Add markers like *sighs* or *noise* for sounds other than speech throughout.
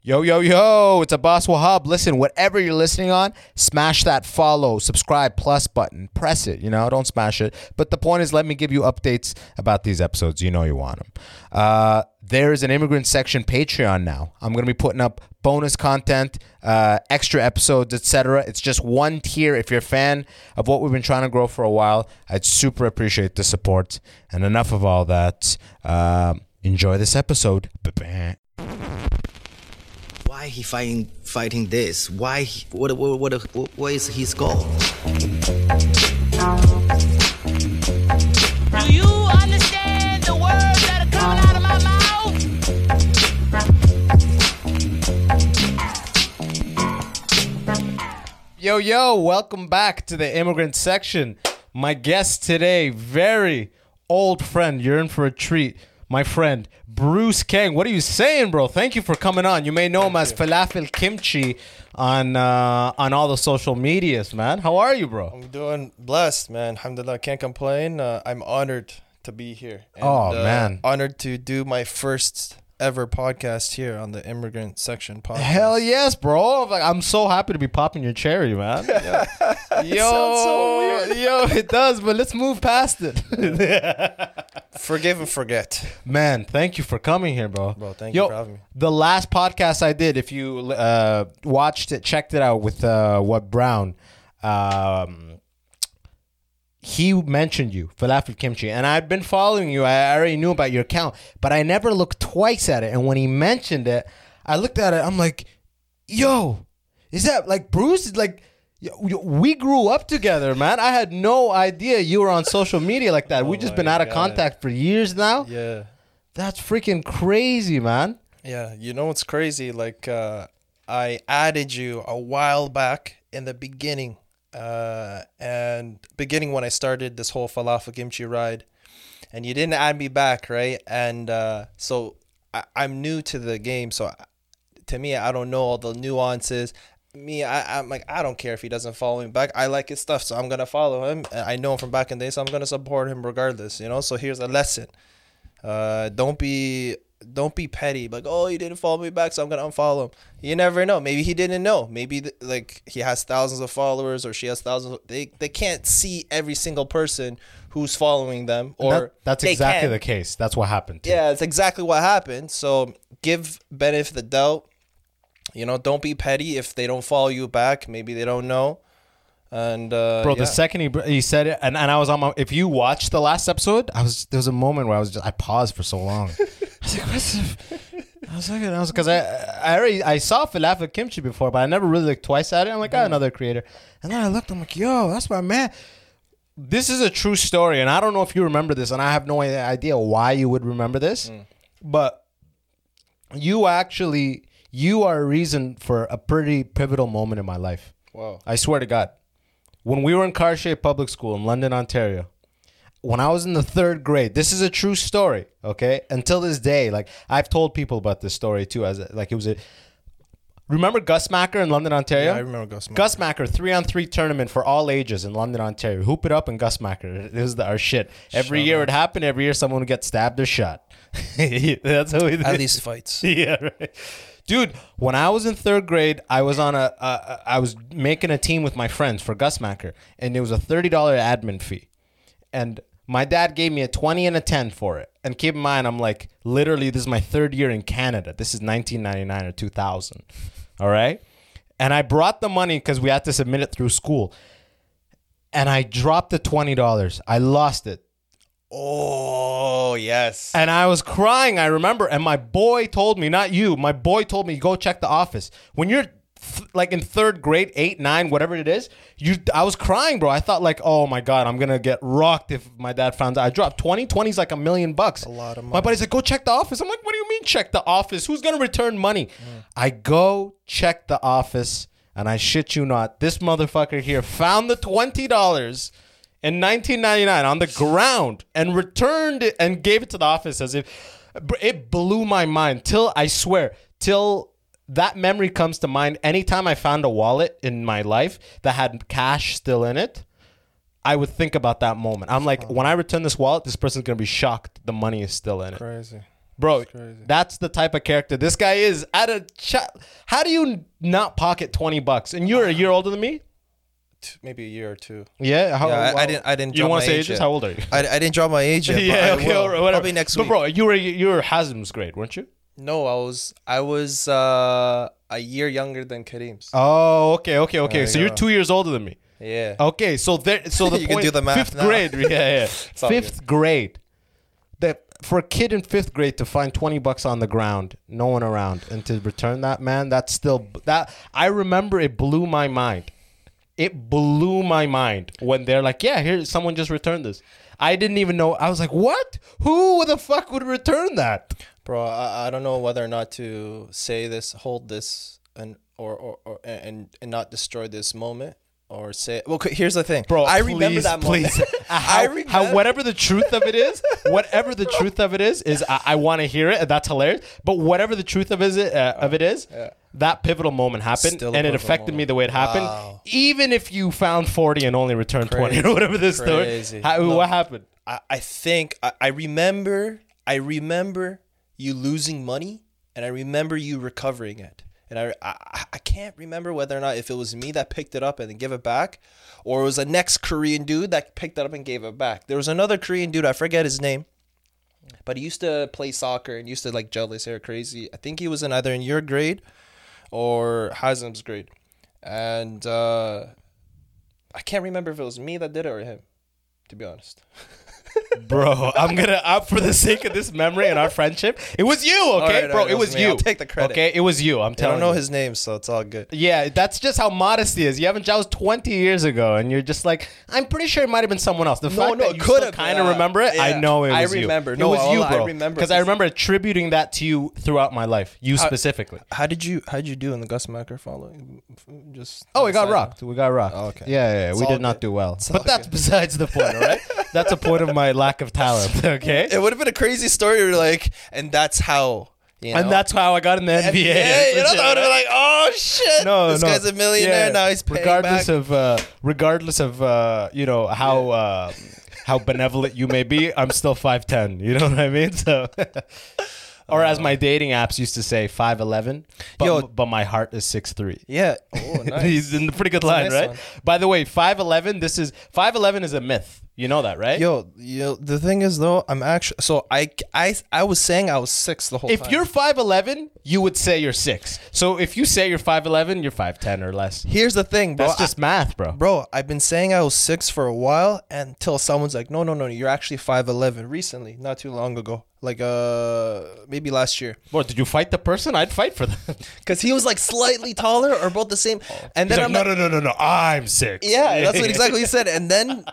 Yo, yo, yo, it's Abbas Wahab. Listen, whatever you're listening on, smash that follow, subscribe, plus button. Press it, you know, don't smash it. But the point is, let me give you updates about these episodes. You know you want them. Uh, there is an immigrant section Patreon now. I'm going to be putting up bonus content, uh, extra episodes, etc. It's just one tier. If you're a fan of what we've been trying to grow for a while, I'd super appreciate the support. And enough of all that. Uh, enjoy this episode. Ba-bam. Why he fighting fighting this? Why? he- What what what, what, what is his goal? Do you understand the words that are coming out of my mouth? Yo, yo, welcome back to the immigrant section. My guest today, very old friend. You're in for a treat. My friend, Bruce Kang. What are you saying, bro? Thank you for coming on. You may know him as Falafel Kimchi on uh, on all the social medias, man. How are you, bro? I'm doing blessed, man. Alhamdulillah, can't complain. Uh, I'm honored to be here. And, Oh, uh, man. honored to do my first ever podcast here on the immigrant section podcast. Hell yes, bro. Like, I'm so happy to be popping your cherry, man. *laughs* yo, yo, it does, but let's move past it. *laughs* Forgive and forget. Man, thank you for coming here, bro. Bro, thank you for having me. The last podcast I did, if you uh, watched it, checked it out with uh, what Brown, um, he mentioned you, Falafel Kimchi, and I've been following you. I already knew about your account, but I never looked twice at it. And when he mentioned it, I looked at it. I'm like, yo, is that like Bruce? Like. We grew up together, man. I had no idea you were on social media like that. We've just been out of God. contact for years now. Yeah. That's freaking crazy, man. Yeah. You know what's crazy? Like, uh, I added you a while back in the beginning. Uh, and beginning when I started this whole falafel kimchi ride, and you didn't add me back, right? And uh, so I, I'm new to the game, so to me, I don't know all the nuances. Me, I, I'm like, I don't care if he doesn't follow me back. I like his stuff, so I'm gonna follow him. I know him from back in the day, so I'm gonna support him regardless. You know. So here's a lesson: uh, don't be don't be petty. Like, oh, he didn't follow me back, so I'm gonna unfollow him. You never know. Maybe he didn't know. Maybe th- like he has thousands of followers, or she has thousands. Of, they they can't see every single person who's following them, or That- that's exactly can. the case. That's what happened. too. Yeah, it's exactly what happened. So give benefit the doubt. You know, don't be petty if they don't follow you back. Maybe they don't know. And uh, Bro, yeah. the second he, he said it, and, and I was on my. If you watched the last episode, I was there was a moment where I was just I paused for so long. *laughs* I was like, what's the, I was like, I was because I I already I saw falafel kimchi before, but I never really looked twice at it. I'm like, oh, another creator, and then I looked. I'm like, yo, that's my man. This is a true story, and I don't know if you remember this, and I have no idea why you would remember this, Mm. but you actually you are a reason for a pretty pivotal moment in my life. wow. I swear to God. When we were in Cartier Public School in London, Ontario, when I was in the third grade, this is a true story, okay? Until this day, like I've told people about this story too, as a, like it was a. Remember Gus Macker in London, Ontario? Yeah, I remember Gus Macker. Gus Macker, three on three tournament for all ages in London, Ontario. Hoop it up and Gus Macker. Was the, our shit. Every year it happened. Every year someone would get stabbed or shot. *laughs* That's how we At least fights. *laughs* yeah, right. Dude, when I was in third grade, I was on a, uh, I was making a team with my friends for Gus Macker, and it was a thirty dollar admin fee, and my dad gave me a twenty and a ten for it. And keep in mind, I'm like, literally, this is my third year in Canada. This is 1999 or 2000. All right, and I brought the money because we had to submit it through school, and I dropped the twenty dollars. I lost it. Oh yes. And I was crying, I remember. And my boy told me, not you, my boy told me, go check the office. When you're th- like in third grade, eight, nine, whatever it is, you I was crying, bro. I thought like, oh my God, I'm gonna get rocked if my dad found out. I dropped 20. 20 is like a million bucks. A lot of money. My buddy's like, go check the office. I'm like, what do you mean check the office? Who's gonna return money? Mm. I go check the office, and I shit you not, this motherfucker here found the twenty dollars in 1999 on the ground and returned it and gave it to the office as if it blew my mind till I swear till that memory comes to mind anytime I found a wallet in my life that had cash still in it I would think about that moment I'm like when I return this wallet this person's gonna be shocked the money is still in it Crazy. Bro, that's the type of character this guy is. At a cha- how do you not pocket twenty bucks? And you're a year older than me. Maybe a year or two. Yeah, how, Yeah, I, I didn't. I didn't. You don't want my to say age ages? yet. How old are you? I, I didn't drop my age yet. *laughs* but yeah, I okay, will. all right, whatever. Probably next week. but bro, you were you were Hazem's grade, weren't you? No, I was. I was uh, a year younger than Kareem's. Oh, okay, okay, okay. There So you you're two years older than me. Yeah. Okay, so there, so *laughs* the You can do the math fifth now. grade, yeah, yeah, *laughs* fifth grade. That for a kid in fifth grade to find twenty bucks on the ground, no one around, and to return that man, that's still that. I remember it blew my mind. It blew my mind when they're like, "Yeah, here, someone just returned this." I didn't even know. I was like, "What? Who the fuck would return that?" Bro, I, I don't know whether or not to say this, hold this, and or or, or and and not destroy this moment, or say. Well, here's the thing, Bro, I remember that moment. please. *laughs* how, I remember. how whatever the truth of it is, *laughs* whatever the truth of it is, is I, I want to hear it. And that's hilarious. But whatever the truth of is it uh, of it is, that pivotal moment happened, Still and it affected me the way it happened. Wow. Even if you found forty and only returned twenty or whatever this story, how, Look, what happened? I, I think I, I remember I remember you losing money and I remember you recovering it. And I, I I can't remember whether or not if it was me that picked it up and then give it back or it was a next Korean dude that picked it up and gave it back. There was another Korean dude, I forget his name. But he used to play soccer and used to like gel his hair crazy. I think he was in either in your grade or Hazem's grade. And uh I can't remember if it was me that did it or him, to be honest. *laughs* Bro, I'm gonna up for the sake of this memory and our friendship. It was you, okay, right, bro. right, it was me. you. I'll take the credit. Okay, it was you. I'm telling. I don't know you. his name, so it's all good. Yeah, that's just how modesty is. You haven't. That was 20 years ago, and you're just like, I'm pretty sure it might have been someone else. The No, fact no, that you could kind of been. remember it, I know it I was you. remember. No, it was you, all I bro. remember because I remember attributing that to you throughout my life. You specifically. How did you How did you do in the Gus Macker following? Just Oh, we got rocked. We got rocked. Oh, okay. Yeah, yeah. yeah. We did not good. do well. It's But that's good. besides the point, all right? *laughs* that's a point of my lack of talent. *laughs* Okay. It would have been a crazy story. Like, and that's how. You know? and that's how I got in the NBA. yeah, you know, I would have been like, oh shit, no, this no. guy's a millionaire Yeah. now. He's regardless back. of uh, regardless of uh, you know how uh, how benevolent you may be, I'm still five ten. You know what I mean? So, *laughs* or as my dating apps used to say, five eleven. But, Yo. but my heart is six three. yeah. *laughs* Oh, nice. He's in the pretty good That's line, nice right? one. By the way, five eleven. This is five eleven is a myth. You know that, right? Yo, yo. The thing is though, I'm actually so I I I was saying I was six the whole if time. If you're five eleven, you would say you're six. So if you say you're five eleven, you're five ten or less. here's the thing, bro. That's just math, bro. Bro, I've been saying I was six for a while until someone's like, no, no, no, you're actually five eleven. Recently, not too long ago, like uh maybe last year, Bro, did you fight the person? I'd fight for them. *laughs* because he was like slightly taller or both the same. And then He's I'm like, no, like, no, no, no, no. I'm six. yeah, that's what *laughs* exactly he said. And then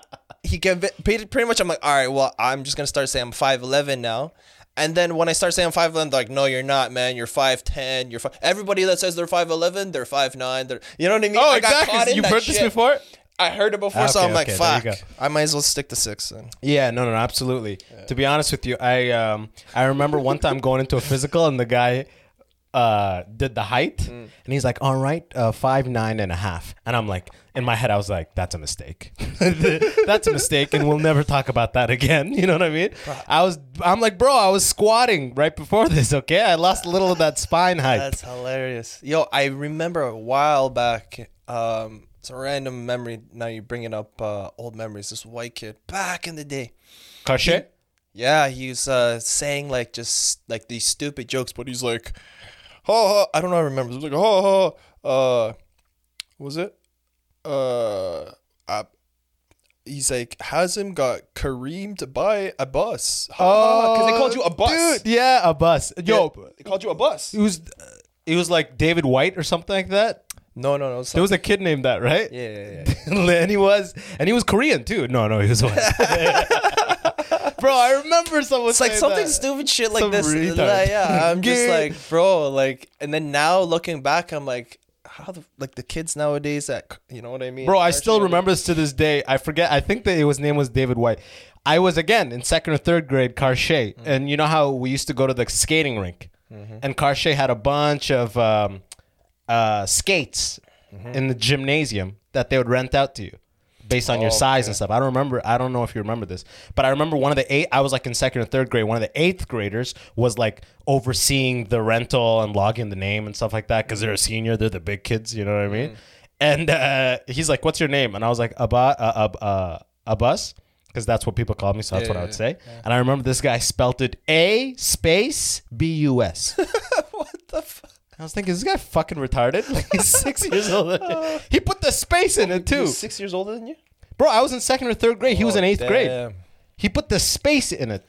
he can pretty pretty much. I'm like, all right, well, I'm just gonna start saying I'm five eleven now. And then when I start saying five eleven, they're like, no, you're not, man. You're five ten. You're five. Everybody that says they're five eleven, they're five nine. They're you know what I mean? Oh, I got caught exactly. in You've that heard this before? I heard it before, so I'm like, okay, fuck. I might as well stick to six then. Yeah, no, no, no, absolutely. To be honest with you, I um I remember one time going into a physical and the guy uh did the height Mm. and he's like, all right, uh five nine and a half. And I'm like in my head I was like, that's a mistake. *laughs* that's a mistake and we'll never talk about that again. *laughs* You know what I mean? I was I'm like, bro, I was squatting right before this, okay? I lost a little of that spine height. That's hilarious. Yo, I remember a while back. Um, it's a random memory. Now you're bringing up uh, old memories. This white kid back in the day. Cachet? Yeah, he was uh, saying like just like these stupid jokes, but he's like, ha ha. I don't know. I remember. He was like, ha ha. Uh, was it? Uh, uh, he's like, Hazem got Kareemed by a bus. because they called you a bus. Dude, yeah, a bus. Yo, they called you a bus. it was it was like David White or something like that. No, no, no. There was a kid named that, right? yeah, yeah, yeah. *laughs* and he was, and he was Korean too. No, no, he was white. *laughs* *laughs* Bro, I remember someone. It's like something that. stupid shit like Some this. Like, yeah, I'm just like, bro, like, and then now looking back, I'm like, how the like the kids nowadays that you know what I mean? Bro, I still remember this to this day. I forget. I think that his name was David White. I was again in second or third grade, Cartier, Mm-hmm. and you know how we used to go to the skating rink, and Cartier had a bunch of um, uh, skates Mm-hmm. in the gymnasium that they would rent out to you. Based on your Oh, size okay. and stuff. I don't remember. I don't know if you remember this, but I remember one of the eight. I was like in second or third grade. One of the eighth graders was like overseeing the rental and logging the name and stuff like that because they're a senior. They're the big kids. You know what I mean? And uh, he's like, "What's your name?" And I was like, "Abba, uh, uh, Abbas." Because that's what people call me, so that's Yeah, what I would say. And I remember this guy spelt it A space B U S. *laughs* what the fuck? I was thinking, is this guy fucking retarded? *laughs* Like he's six years old. *laughs* He put the space in it too, He's six years older than you. bro. I was in second or third grade. He was in Oh, eighth grade. damn. He put the space in it.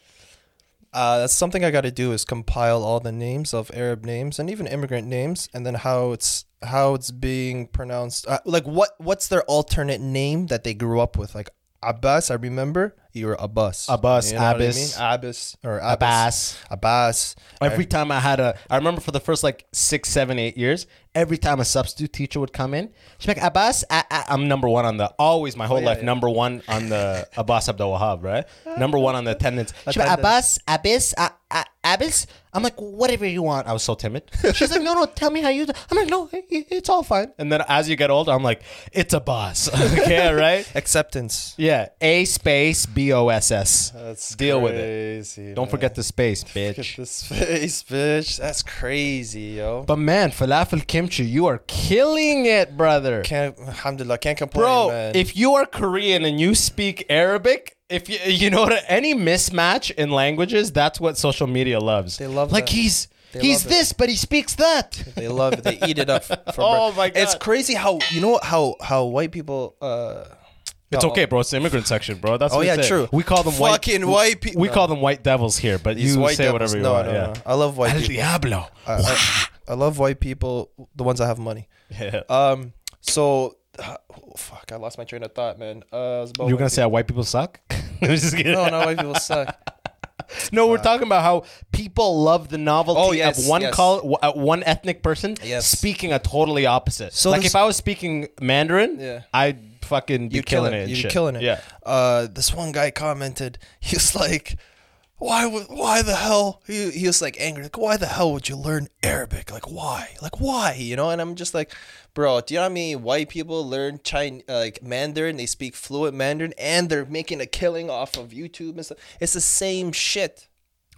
Uh, that's something I got to do is compile all the names of Arab names and even immigrant names, and then how it's how it's being pronounced. Uh, like what what's their alternate name that they grew up with? Like Abbas, I remember you were A Abbas, you know what I Abbas. mean? Abbas or Abbas. Abbas. Abbas. Every time I had a, I remember for the first like six, seven, eight years, every time a substitute teacher would come in, she'd be like, Abbas, I, I, I'm number one on the, always my whole Oh, yeah, life, yeah. number one on the *laughs* Abbas Abdul Wahab, right? number one on the attendance. She'd be like. Abbas, Abbas, uh, uh, Abbas. I'm like, whatever you want. I was so timid. She's like, no, no, tell me how you do. I'm like, no, it's all fine. And then as you get older, I'm like, it's a boss. *laughs* okay, right? Acceptance. Yeah, A space B O S S. That's Deal with it. crazy, Don't man. forget the space, bitch. this face, bitch. That's crazy, yo. But man, falafel kimchi, you are killing it, brother. can't, alhamdulillah, can't complain, Bro, man. if you are Korean and you speak Arabic, if you you know any mismatch in languages, that's what social media loves. They love like that. he's They he's it. this, but he speaks that. They love it. They eat it up. *laughs* Oh my God. It's crazy how you know how how white people. uh It's okay, bro. It's the immigrant section, bro. That's Oh, what yeah, true. We call them white. Fucking white pe- We call them white devils here, but these you white say devils- whatever you no, want. no, yeah. no. I love white El people. diablo. I, I, I love white people, the ones that have money. Yeah. Um. So, oh, *sighs* fuck, I lost my train of thought, man. Uh, it was about you were gonna say how white people suck? *laughs* I'm just kidding. people. no, no, white people suck. *laughs* No, we're talking about how people love the novelty Oh, yes, of one yes. col- w- uh, one ethnic person Yes. speaking a totally opposite. So like this- if I was speaking Mandarin, Yeah. I'd fucking be You're killing, killing it. You're shit. killing it. Yeah. Uh, this one guy commented. He was like, "Why? would Why the hell?" He, he was like angry. Like, why the hell would you learn Arabic? Like, why? Like, why? You know? And I'm just like, bro, do you know how many white people learn Chinese, uh, like Mandarin? They speak fluent Mandarin, and they're making a killing off of YouTube and stuff. It's the same shit.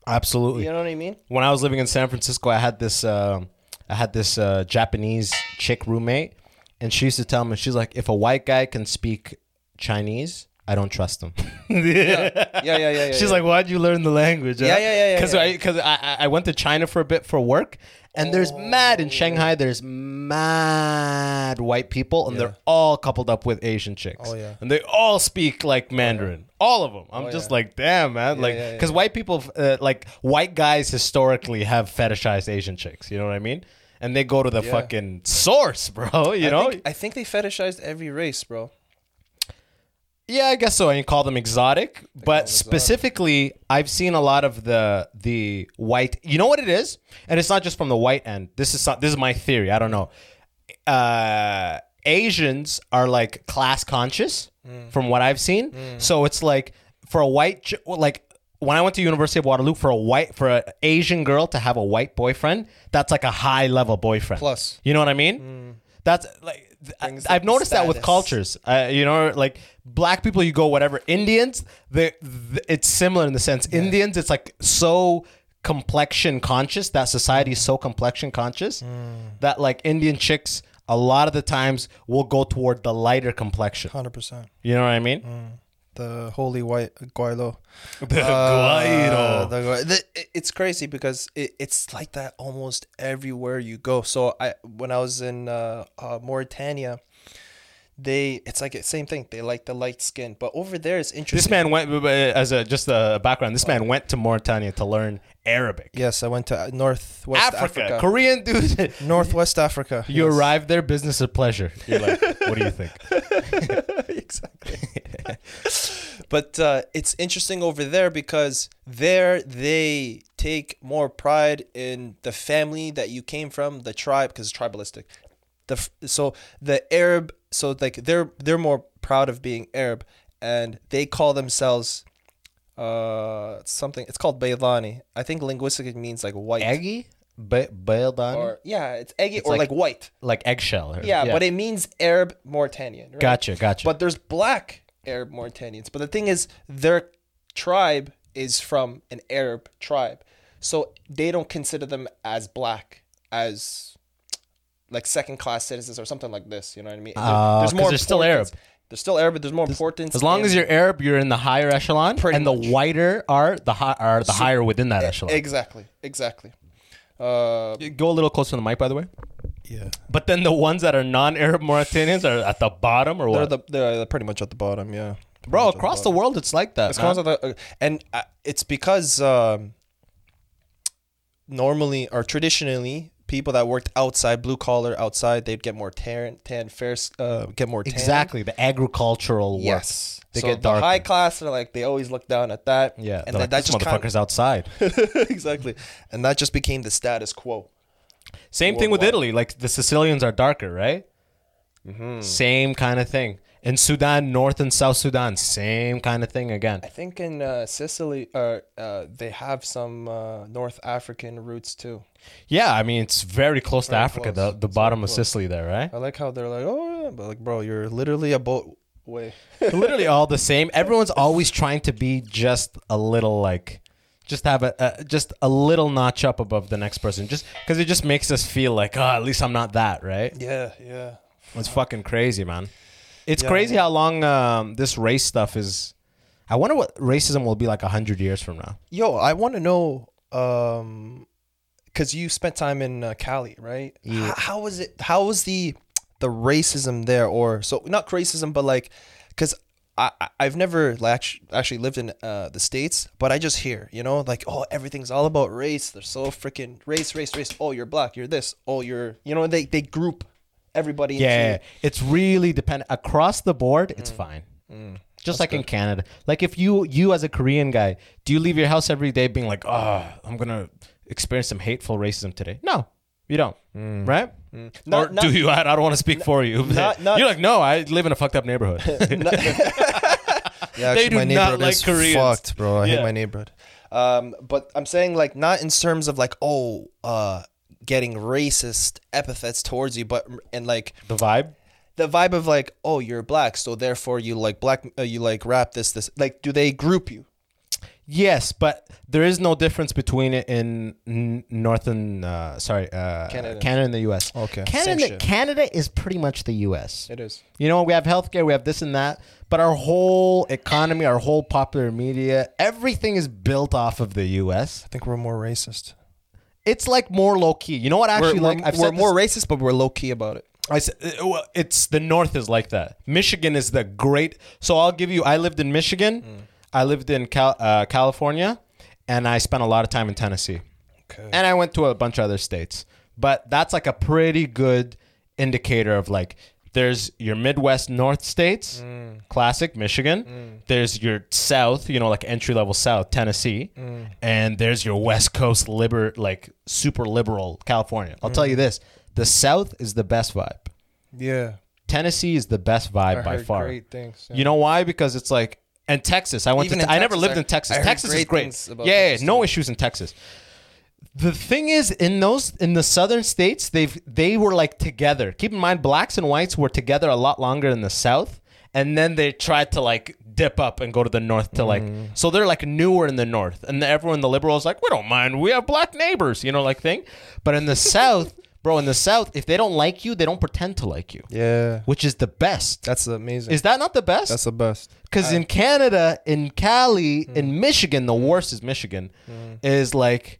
Absolutely. You know what I mean? When I was living in San Francisco, I had this um I had this uh, Japanese chick roommate, and she used to tell me she's like, if a white guy can speak Chinese, I don't trust him. Yeah, *laughs* yeah, yeah, yeah. yeah She's yeah. like, "Why'd you learn the language?" Yeah, yeah, yeah, yeah, Because yeah. I because I, I- I went to China for a bit for work, and there's mad in Shanghai. There's mad white people, and they're all coupled up with Asian chicks. Oh, yeah. and they all speak like Mandarin. All of them. I'm just yeah. like, damn, man. like, yeah, yeah. because white people, uh, like white guys, historically have fetishized Asian chicks. You know what I mean? And they go to the Yeah. fucking source, *laughs* bro. You I know? think, I think they fetishized every race, bro. Yeah, I guess so. And you call them exotic, but specifically, I've seen a lot of the the white. You know what it is, and it's not just from the white end. This is this is my theory. I don't know. Uh, Asians are like class conscious, from what I've seen. So it's like for a white, like when I went to University of Waterloo, for a white for an Asian girl to have a white boyfriend, that's like a high level boyfriend. Plus. you know what I mean? Mm. That's like I've up noticed that with cultures. Uh, you know, like black people, you go whatever. Indians, they, it's similar in the sense. Indians, it's like so complexion conscious. That society is so mm. complexion conscious mm. that like Indian chicks, a lot of the times will go toward the lighter complexion. Hundred percent. You know what I mean? The holy white gweilo. *laughs* The Uh, the the- it's crazy because it, it's like that almost everywhere you go. So I when I was in uh, uh, Mauritania, they it's like the same thing. They like the light skin, but over there it's interesting. This man went as a just a background. This man went to Mauritania to learn Arabic. Yes, I went to uh, Northwest Africa, Africa. Korean dude. *laughs* Northwest Africa. *laughs* You yes. arrive there, business of pleasure. You're like, what do you think? *laughs* exactly. but uh, it's interesting over there because there they take more pride in the family that you came from, the tribe, because it's tribalistic. The so the Arab, so like they're they're more proud of being Arab, and they call themselves uh something. It's called Baylani. I think linguistically it means like white. Aggie? ba- Baildani? or yeah, it's eggy or like- like, white. like eggshell. or- Yeah, but it means Arab Mauritanian. Right? Gotcha, gotcha. But there's black Arab Mauritanians. But the thing is, their tribe is from an Arab tribe, so they don't consider them as black as like second class citizens or something like this. You know what I mean? There- Ah, 'cause they're still Arab. They're still Arab, but there's more importance. as long as you're Arab, you're in the higher echelon, and much. the whiter are the high, are the higher within that echelon. exactly, exactly. Uh, Go a little closer to the mic, by the way. yeah, But then the ones that are non-Arab Mauritanians are at the bottom, or they're what? the they're, they're pretty much at the bottom. Yeah, Bro, across the world, it's like that. It's man. the, uh, and uh, it's because um, normally or traditionally people that worked outside, blue collar outside, they'd get more tan, tan, fair, uh, get more tan. exactly the agricultural work. Yes, They so get the high class are like they always look down at that. Yeah, and then like, that just kind motherfucker's outside. *laughs* *laughs* exactly, and that just became the status quo. Same thing with Italy. Like the Sicilians are darker, right? Mm-hmm. Same kind of thing. In Sudan, North and South Sudan, same kind of thing again. I think in uh, Sicily, uh, uh, they have some uh, North African roots too. Yeah, I mean it's very close to Africa, close. the the It's bottom very of. Sicily there, right? I like how they're like, oh, yeah, but like, bro, you're literally a boat way. *laughs* Literally all the same. Everyone's always trying to be just a little like just have a, a just a little notch up above the next person just cuz it just makes us feel like, "Oh, at least I'm not that," right? Yeah, yeah. It's fucking crazy, man. It's Yeah. crazy how long um, this race stuff is I wonder what racism will be like 100 years from now. Yo, I want to know, um, because you spent time in uh, Cali, right? Yeah. H- how was it? How was the the racism there, or so not racism, but like, because I I- I've never like actually lived in uh, the states, but I just hear, you know, like oh everything's all about race. They're so freaking race, race, race. Oh, you're black. You're this. Oh, you're you know they they group everybody. Yeah, Into, it's really dependent across the board. It's Mm. fine. Just like in Canada. Like if you you as a Korean guy, do you leave your house every day being like, "Oh, I'm to experience some hateful racism today?" No. You don't. Right? or Not- not- do you? I, I don't want to speak for you. not- *laughs* not- You're like, "No, I live in a fucked up neighborhood." *laughs* *laughs* Yeah, actually, my not neighborhood like is Koreans. fucked, bro. I Yeah. hate my neighborhood. Um, but I'm saying like not in terms of like oh, uh, getting racist epithets towards you, but and like the vibe? the vibe of like oh you're black, so therefore you like black, uh, you like rap this this. Like, do they group you? Yes, but there is no difference between it in northern, uh, sorry, uh, Canada. Canada and the U.S. Okay, Canada. Canada is pretty much the U.S. It is. You know, we have healthcare, we have this and that, but our whole economy, our whole popular media, everything is built off of the U.S. I think we're more racist. It's like more low key. You know what? Actually, we're like we're, I've we're said more this- racist, but we're low key about it. I said, uh, well, it's the North is like that. Michigan is the great. So I'll give you. I lived in Michigan. I lived in Cal, uh, California, and I spent a lot of time in Tennessee. Okay. And I went to a bunch of other states. But that's like a pretty good indicator of like there's your Midwest North states, Mm. classic Michigan. There's your South, you know, like entry level South, Tennessee. Mm. And there's your West Coast liber like super liberal California. I'll Mm. tell you this. The South is the best vibe. Yeah, Tennessee is the best vibe I by far. great things. You know why? Because it's like and Texas. I went Even to. in I never lived I- in Texas. Texas is great Yeah, yeah, no issues in Texas. The thing is, in those in the southern states, they've they were like together. Keep in mind, blacks and whites were together a lot longer in the south, and then they tried to like dip up and go to the north to like. Mm. So they're like newer in the north, and everyone, the liberals, like we don't mind. We have black neighbors, you know, like thing. But in the *laughs* south, bro, in the south, if they don't like you, they don't pretend to like you, Yeah, which is the best. that's amazing. Is that not the best? that's the best. Because in Canada, in Cali, Mm. in Michigan, the worst is Michigan, is like,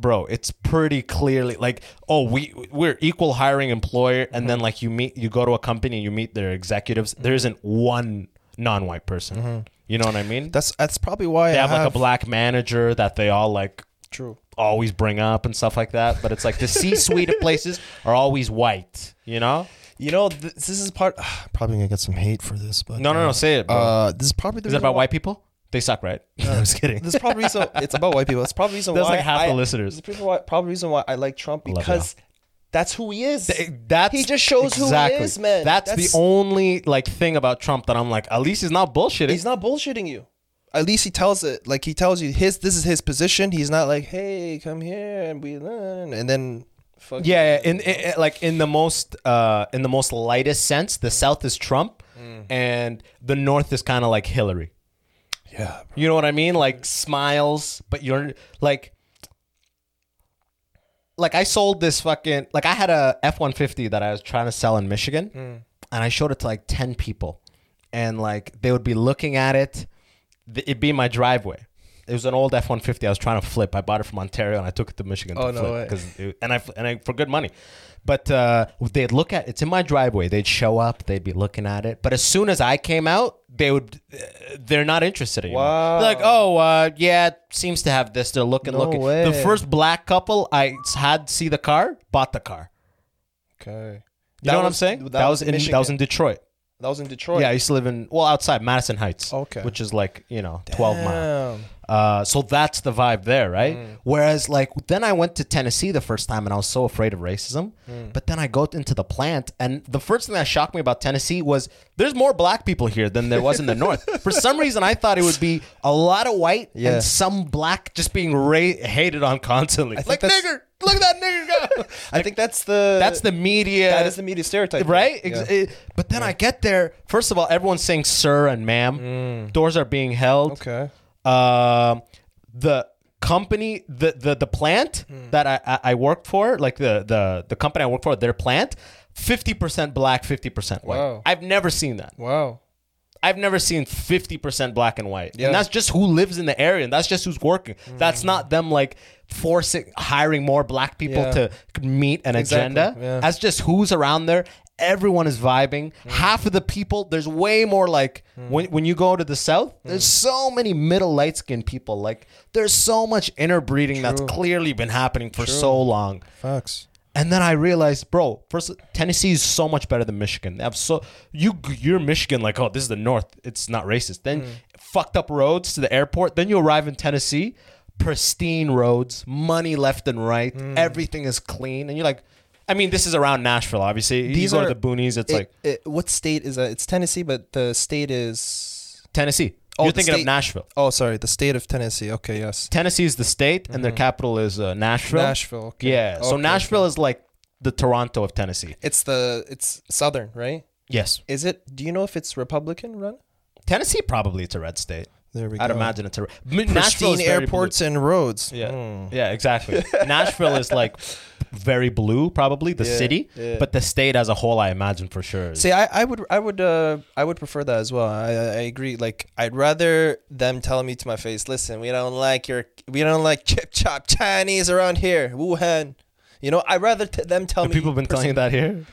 bro, it's pretty clearly like, oh, we we're equal hiring employer, and Mm-hmm. then like you meet, you go to a company, and you meet their executives. There Mm-hmm. isn't one non-white person. You know what I mean? That's that's probably why they I have, like a black manager that they all like True. always bring up and stuff like that. But it's like the C-suite of places are always white. You know? You know, th- this is part. *sighs* probably gonna get some hate for this, but No, no, no. Say it, bro. Uh, this is probably the is it about why- white people? They suck, right? *laughs* I was kidding. This is probably reason. *laughs* It's about white people. It's probably reason That's why like half I, the listeners. Probably, probably reason why I like Trump because that's who he is. That's he just shows who he is, man. That's, That's- the only like thing about Trump that I'm like, at least he's not bullshitting. He's not bullshitting you. at least he tells it like he tells you his this is his position. He's not like, hey, come here and we learn and then fuck Yeah, yeah. In, in, like in the most uh in the most lightest sense, the South is Trump, and the North is kind of like Hillary. Yeah. You know what I mean? Like smiles, but you're like like I sold this fucking like I had a F150 that I was trying to sell in Michigan hmm. and I showed it to like 10 people and like they would be looking at it it'd be in my driveway. It was an old F150 I was trying to flip. I bought it from Ontario and I took it to Michigan Oh, to no flip way. it- and I and I for good money. But uh, they'd look at it's in my driveway. They'd show up. They'd be looking at it. But as soon as I came out, they would. Uh, they're not interested anymore. Wow. They're like, oh, uh, yeah, it seems to have this. They're looking, No looking. way. The first black couple I had see the car, bought the car. Okay. You know what I'm saying? That, was in that was in Detroit. That was in Detroit. Yeah, I used to live in well outside Madison Heights. Okay. which is like you know twelve miles. Uh, so that's the vibe there, right? Mm. Whereas, like, then I went to Tennessee the first time and I was so afraid of racism. Mm. But then I go into the plant, and the first thing that shocked me about Tennessee was there's more black people here than there was in the *laughs* north. For some reason, I thought it would be a lot of white Yeah. and some black just being ra- hated on constantly. Like, nigger, look at that nigga guy. I think that's the That's the media. that is the media stereotype, Right? Yeah. It- but then I get there. First of all, everyone's saying sir and ma'am. Doors are being held. Mm. Okay. Um, the company, the the the plant Hmm. that I, I I worked for, like the the the company I worked for, their plant, fifty percent black, fifty percent white. Wow. I've never seen that. Wow. I've never seen fifty percent black and white, Yeah. and that's just who lives in the area, and that's just who's working. That's not them like forcing hiring more black people Yeah. to meet an Exactly, agenda. yeah. That's just who's around there. Everyone is vibing. Mm. Half of the people, there's way more like when when you go to the south, there's Mm. so many middle light skinned people. Like there's so much interbreeding that's clearly been happening for so long. Facts. And then I realized, bro, first Tennessee is so much better than Michigan. They have so you you're Michigan like, oh, this is the North. It's not racist. Then Mm. fucked up roads to the airport. Then you arrive in Tennessee, pristine roads, money left and right. Mm. Everything is clean, and you're like, I mean, this is around Nashville, obviously. These you go are- to the boonies. It's It- like it- what state is that? It's Tennessee, but the state is. Tennessee. Oh, you're thinking of Nashville. Oh, sorry, the state of Tennessee. Okay, yes. Tennessee is the state, and their capital is uh, Nashville. Mm-hmm. Nashville. Okay. Yeah. So Nashville okay. is like the Toronto of Tennessee. It's the it's southern, right? Yes. Is it? Do you know if it's Republican run? Tennessee probably it's a red state. There we I'd go. imagine it's a Nashville is Pristine very airports and roads. Yeah, Hmm. yeah, exactly. Nashville is like very blue, probably the Yeah, city, yeah. but the state as a whole, I imagine for sure. is- See, I, I would I would uh I would prefer that as well. I I agree. Like I'd rather them tell me to my face, listen, we don't like your we don't like chip chop Chinese around here, Wuhan. You know, I'd rather t- them tell Have me. people have been telling you that here?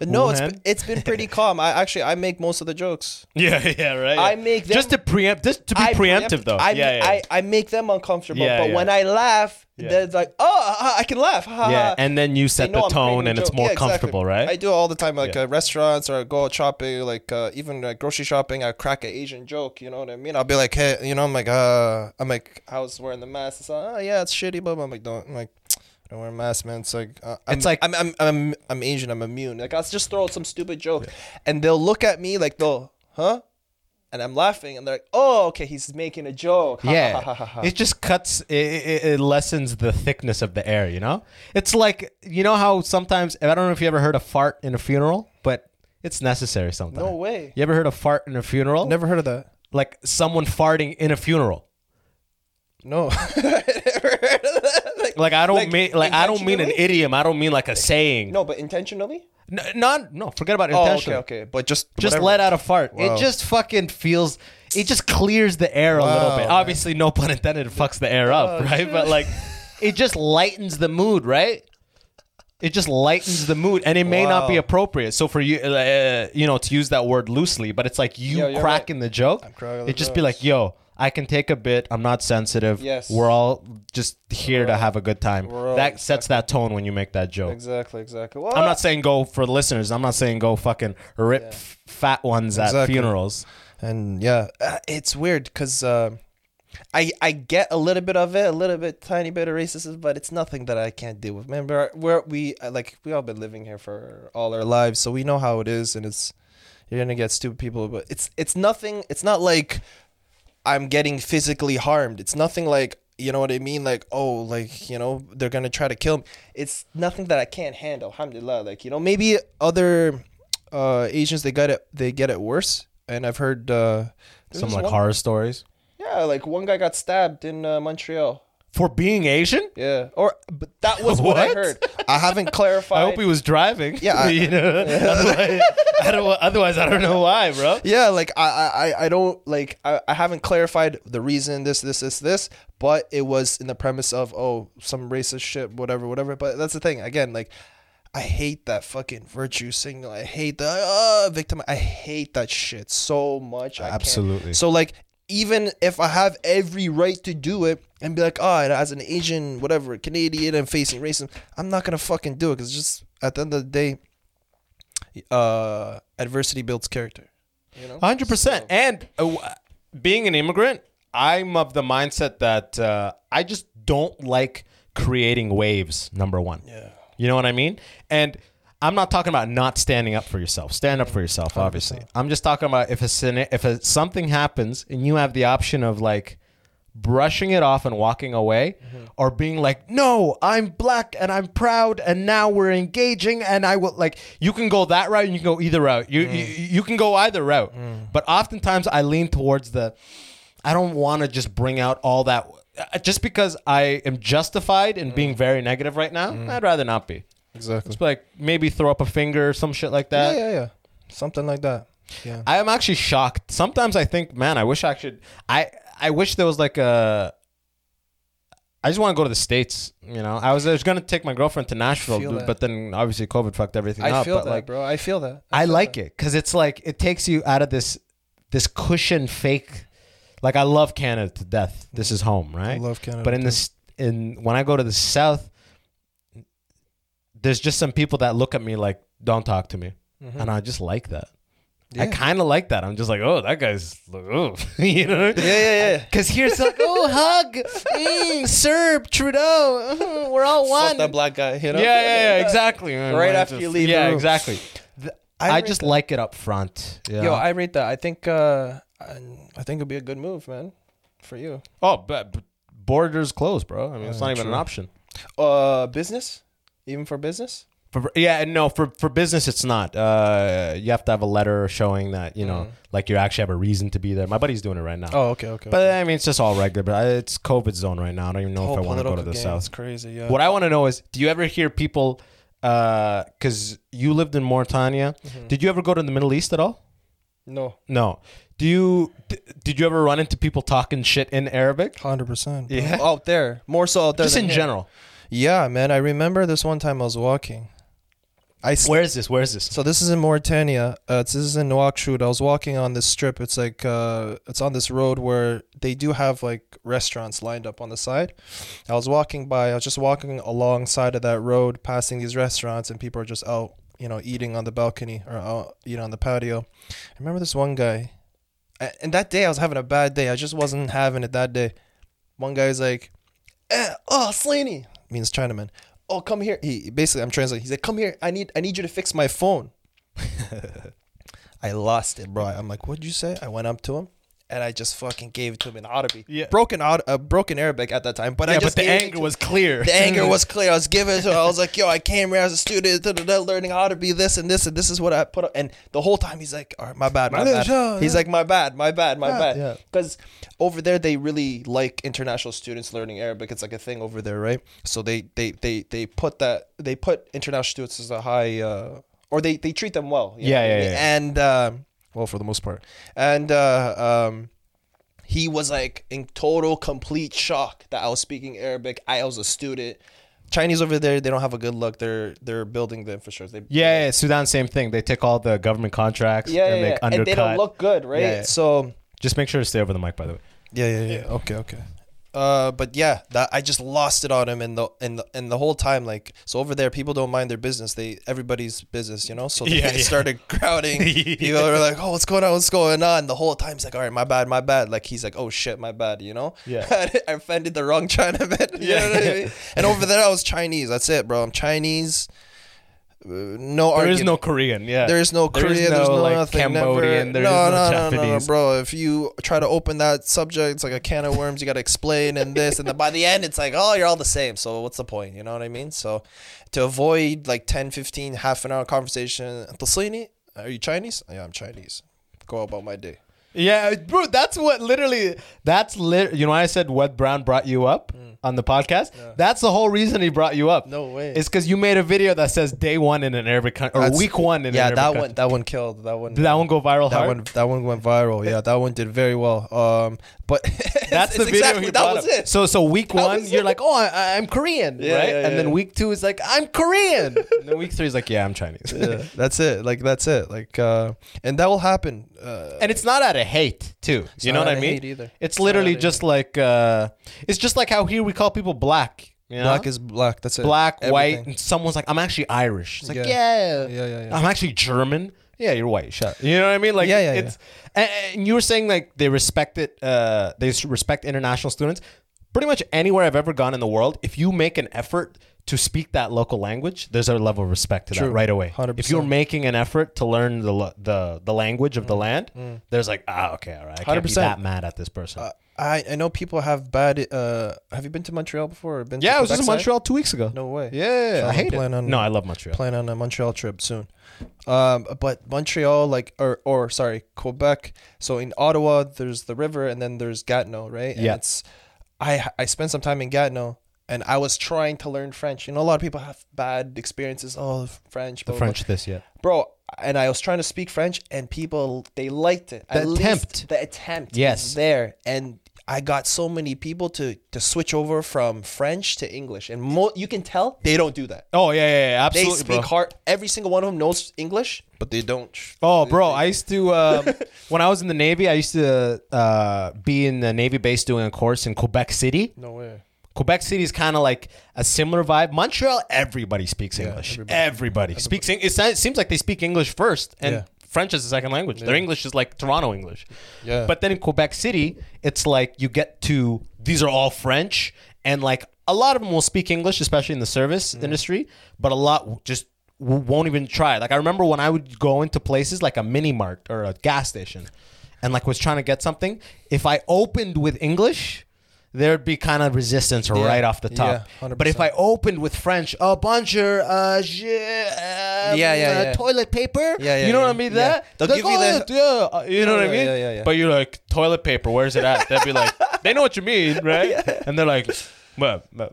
No, it's it's been pretty *laughs* calm. I actually I make most of the jokes. *laughs* Yeah, yeah, right. I make them- just to preempt, just to be I preemptive preempt- though. I, yeah, yeah. I, I make them uncomfortable, but when I laugh, Yeah. they're like, "Oh, I I can laugh." Yeah, and then you set the tone, and it's more Yeah, exactly. comfortable, right? I do it all the time, like Yeah. uh, restaurants or I go out shopping, like uh, even uh, grocery shopping. I crack an Asian joke, you know what I mean? I'll be like, hey, you know, I'm like, uh, I'm like, how's wearing the mask? It's like, oh yeah, it's shitty, but I'm like, don't, I'm like. I Don't wear a mask, man. It's like uh, I'm, It's like- I'm, I'm I'm I'm Asian. I'm immune. Like I'll just throw out some stupid joke, and they'll look at me like they'll, huh? And I'm laughing, and they're like, "Oh, okay, he's making a joke." Ha, ha, Yeah, ha, ha, ha, ha. it just cuts. It, it, it lessens the thickness of the air. You know, it's like you know how sometimes I don't know if you ever heard a fart in a funeral, but it's necessary sometimes. No way. You ever heard a fart in a funeral? Never heard of that. Like someone farting in a funeral. No. *laughs* Never heard of that. Like, Like I don't Like, mean like I don't mean an idiom. I don't mean like a saying. no, but intentionally. N- not no. Forget about Oh, okay, okay. But just Just whatever. let out a fart. Wow. It just fucking feels. It just clears the air a little bit. man. Obviously, no pun intended. It fucks the air up, Oh, right? But like, it just lightens the mood, right? It just lightens the mood, and it may not be appropriate. So for you, uh, you know, to use that word loosely, but it's like you Yo, cracking the joke. It just be like, yo, I can take a bit. I'm not sensitive. Yes. we're all just here to have a good time. We're all- That sets that tone when you make that joke. Exactly, exactly. Well, I'm not saying go for the listeners. I'm not saying go fucking rip f- fat ones at Exactly. funerals. and yeah, uh, it's weird because uh, I I get a little bit of it, a little bit, tiny bit of racism, but it's nothing that I can't deal with. Man, we're, we're we uh, like we all been living here for all our lives, so we know how it is, and it's you're gonna get stupid people, but it's it's nothing. It's not like I'm getting physically harmed. It's nothing like you know what I mean. Like oh, like you know they're gonna try to kill me. It's nothing that I can't handle. Alhamdulillah. Like you know maybe other uh, Asians they get it they get it worse. And I've heard uh, Some like one- horror stories Yeah, like one guy got stabbed in uh, Montreal. For being Asian. Yeah, or but that was what, I What? heard. I haven't clarified. *laughs* I hope he was driving. Yeah, I- *laughs* you know. Otherwise, I don't. Otherwise, I don't know why, bro. Yeah, like I, I, I- I don't like I, I haven't clarified the reason this, this, this, this, but it was in the premise of oh some racist shit, whatever, whatever. But that's the thing. Again, like I hate that fucking virtue signal. I hate the uh, victim. I hate that shit so much. I can't. Absolutely. So like even if I have every right to do it and be like, oh, as an Asian, whatever, Canadian and facing racism, I'm not gonna fucking do it because just at the end of the day, uh, adversity builds character. You know, Hundred percent. And uh, being an immigrant, I'm of the mindset that uh, I just don't like creating waves. Number one. Yeah. You know what I mean? And I'm not talking about not standing up for yourself. Stand up for yourself, obviously. I'm just talking about if a if a, something happens and you have the option of like brushing it off and walking away mm-hmm. or being like no i'm black and i'm proud and now we're engaging and i will like you can go that route and you can go either route. You mm. you, you can go either route. Mm. But oftentimes i lean towards the i don't want to just bring out all that uh, just because i am justified in mm. being very negative right now i'd rather not be Exactly. it's like maybe throw up a finger or some shit like that yeah, yeah. Yeah. Something like that. Yeah. I am actually shocked. Sometimes I think, man, I wish I should. I I wish there was like a. I just want to go to the states. You know, I was, I was gonna take my girlfriend to Nashville, dude, but then obviously COVID fucked everything I up. I feel but that, like, bro. I feel that. I feel like that. it because it's like it takes you out of this this cushion fake. Like I love Canada to death. This is home, right? I love Canada But in this, in when I go to the South, there's just some people that look at me like, "Don't talk to me," and I just like that. I kind of like that. I'm just like, oh, that guy's, oh, *laughs* you know? Yeah, yeah, yeah. Because here's like, oh, hug, mm, Serb, Trudeau, mhm, we're all Fuck one. that black guy. You know. Yeah, yeah, yeah, exactly. Right after you leave Yeah, exactly. Th- I I, just that. like it up front. Yeah. Yo, I rate that. I think. uh I, think it'd be a good move, man, for you. oh, but, but borders closed, bro. I mean, it's not even an option. Uh, business, even for business. For, yeah, no, for for business, it's not. Uh, you have to have a letter showing that you know, like you actually have a reason to be there. My buddy's doing it right now. Mm. Oh, okay, okay. But I mean, it's just all regular. But it's COVID zone right now. I don't even know if I want to go to the south. It's crazy. Yeah. What I want to know is, do you ever hear people? Because you lived in Mauritania. Mm-hmm. Did you ever go to the Middle East at all? No, No. Do you? D- did you ever run into people talking shit in Arabic? hundred percent. Yeah? Out there, more so out there. Just in here. general. Yeah, man. I remember this one time I was walking. I Where is this? Where is this? So this is in Mauritania. Uh, this is in Nouakchott. I was walking on this strip. It's like uh, it's on this road where they do have like restaurants lined up on the side. I was walking by. I was just walking alongside of that road, passing these restaurants, and people are just out, you know, eating on the balcony or out eating on the patio. I remember this one guy, and that day I was having a bad day. I just wasn't having it that day. One guy's like, eh, "Oh, Slaney," means Chinaman. Oh, come here. He basically, I'm translating. He's like, "Come here. I need, I need you to fix my phone." *laughs* I lost it, bro. I'm like, "What'd you say?" I went up to him, and I just fucking gave it to him in Arabic. Yeah. broken out, uh, broken Arabic at that time. But I just but the anger was clear. the anger *laughs* was clear. I was giving it to him. I was like, yo, I came here as a student, da, da, da, learning be this and this, and this is what I put up. And the whole time he's like, all right, my bad, my bad. He's like, my bad, my bad, my Yeah, bad. yeah. Because over there, they really like international students learning Arabic. It's like a thing over there, right? So they they they they put that they put international students as a high, uh, or they they treat them well. Yeah, know yeah, yeah. And um, well, for the most part, and uh, um he was like in total complete shock that I was speaking Arabic. I was a student. Chinese over there, they don't have a good look. They're they're building the infrastructure. They, Yeah, yeah, Sudan, same thing. They take all the government contracts yeah, and yeah, yeah. and they don't look good, right? So Just make sure to stay over the mic, by the way. yeah, yeah, yeah. Okay, okay. Uh, but yeah, that I just lost it on him, and the and the and the whole time, like, so over there, people don't mind their business. They everybody's business, you know. So *laughs* they Yeah, yeah. started crowding. *laughs* People are like, "Oh, what's going on? What's going on?" The whole time, he's like, "All right, my bad, my bad." Like he's like, "Oh shit, my bad," you know. Yeah. *laughs* I offended the wrong Chinaman. You Yeah. know what I mean? And over there, I was Chinese. That's it, bro. I'm Chinese. No There is no Korean. Yeah. There is no There Korea. is there's no, no like, nothing. Cambodian, Never, there no, is no no, no, no, no, Japanese. bro. If you try to open that subject, it's like a can of worms. You got to explain and this, and then by the end, it's like, oh, you're all the same. So what's the point? You know what I mean? So to avoid like 10, 15, half an hour conversation, "Tasini, are you Chinese? Oh, yeah, I'm Chinese. Go about my day. Yeah, bro, that's what literally. That's lit. You know, why I said what Brown brought you up on the podcast. That's the whole reason he brought you up. No way. It's because you made a video that says day one in an Arabic country or That's- week one in yeah, an Arabic that country. one, that one killed. That one. Did that one go viral? That hard? one, that one went viral. Yeah, that one did very well. Um, but *laughs* That's it's the video exactly, he that brought was up. it. So so week one, was you're it. like, oh, I, I'm Korean, Yeah, right? yeah, and then yeah. week two is like, I'm Korean. *laughs* and then week three is like, yeah, I'm Chinese. yeah, that's it. Like that's it. Like, uh, and that will happen. Uh, and it's not out of hate too. you know what I mean? either. It's literally just like uh, it's just like how here we call people black. You know? black is black. That's it. black, white, Everything. and someone's like, I'm actually Irish. It's like, Yeah. yeah, Yeah, yeah, yeah. I'm actually German. Yeah, you're white. Shut. up. You know what I mean? Like, Yeah, yeah, it's. And, and you were saying like they respect it. Uh, they s- respect international students. Pretty much anywhere I've ever gone in the world, if you make an effort to speak that local language, there's a level of respect to that right away. 100%. If you're making an effort to learn the lo- the the language of the land, there's like, ah, okay, all right, I can't be 100%. that mad at this person. Uh, I I know people have bad. Uh, have you been to Montreal before? Or been yeah, to I was just in Montreal two weeks ago. No way. Yeah, So I hate it. planning on- no, I love Montreal. Plan on a Montreal trip soon. Um, but Montreal, like, or or sorry, Quebec. So in Ottawa, there's the river, and then there's Gatineau, right? And Yeah. I I spent some time in Gatineau, and I was trying to learn French. You know, a lot of people have bad experiences. Oh, French. the blah, blah, French this yet. bro. And I was trying to speak French, and people they liked it. The At attempt. the attempt, Yes. there, and I got so many people to to switch over from French to English, and mo- you can tell they don't do that. Oh yeah, yeah, yeah absolutely. They speak bro. hard. Every single one of them knows English, but they don't. Oh, bro, I used to um, *laughs* when I was in the Navy. I used to uh, be in the Navy base doing a course in Quebec City. No way. Quebec City is kind of like a similar vibe. Montreal, everybody speaks English. Everybody, speaks. Eng- It seems like they speak English first, and Yeah. French is the second language. Their English is like Toronto English. Yeah. But then in Quebec City, it's like you get to these are all French, and like a lot of them will speak English, especially in the service Mm. industry. But a lot just w- won't even try. Like I remember when I would go into places like a mini mart or a gas station, and like was trying to get something. If I opened with English. There'd be kind of resistance Yeah. right off the top. Yeah, but if I opened with French, a bonjour, uh, je, um, Yeah, yeah, uh, yeah. toilet paper. Yeah, yeah, You know yeah. what I mean? Yeah. That They'll They'll give you the- "Oh, yeah, uh, you know what I mean? yeah, yeah, yeah. But you're like toilet paper. Where's it at? They'd be like, *laughs* they know what you mean, *laughs* right? And they're like, well, well.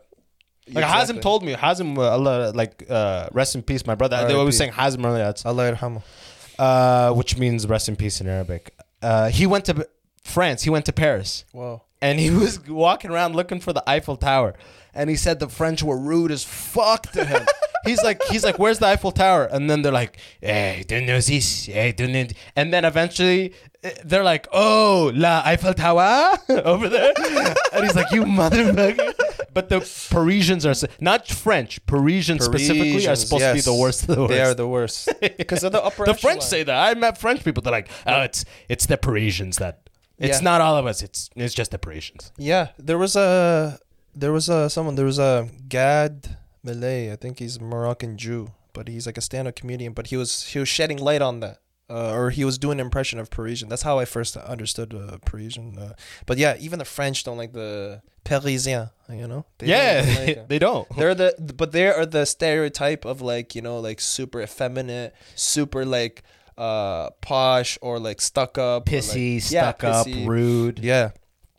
Like Hazim told me, Hazim, uh, Allah, like, uh, rest in peace, my brother. They R.I.P. always saying Hazim earlier, that's, Allah uh, which means rest in peace in Arabic. Uh, he went to France. He went to Paris Wow. And he *laughs* was walking around looking for the Eiffel Tower, and he said the French were rude as fuck to him. *laughs* he's like, he's like, where's the Eiffel Tower? And then they're like, hey, don't know this, hey, don't know. And then eventually eh, they're like, oh, la Eiffel Tower *laughs* over there, and he's like, you motherfucker. But the Parisians are not French. Parisians, specifically are Parisians, supposed to be the worst of the worst. They are the worst because of the upper. the French say that. I met French people. They're like, oh, it's it's the Parisians that. It's Yeah. not all of us. It's it's just the Parisians. Yeah, there was a there was a someone there was a Gad Elmaleh. I think he's Moroccan Jew, but he's like a stand-up comedian. But he was he was shedding light on that, uh, or he was doing an impression of Parisian. That's how I first understood uh, Parisian. Uh, but yeah, even the French don't like the Parisien. You know? They Yeah, don't like *laughs* they don't. They're the but they are the stereotype of like you know like super effeminate, super like uh posh or like stuck up, or, like- Pissy, Yeah, stuck up, rude. Yeah,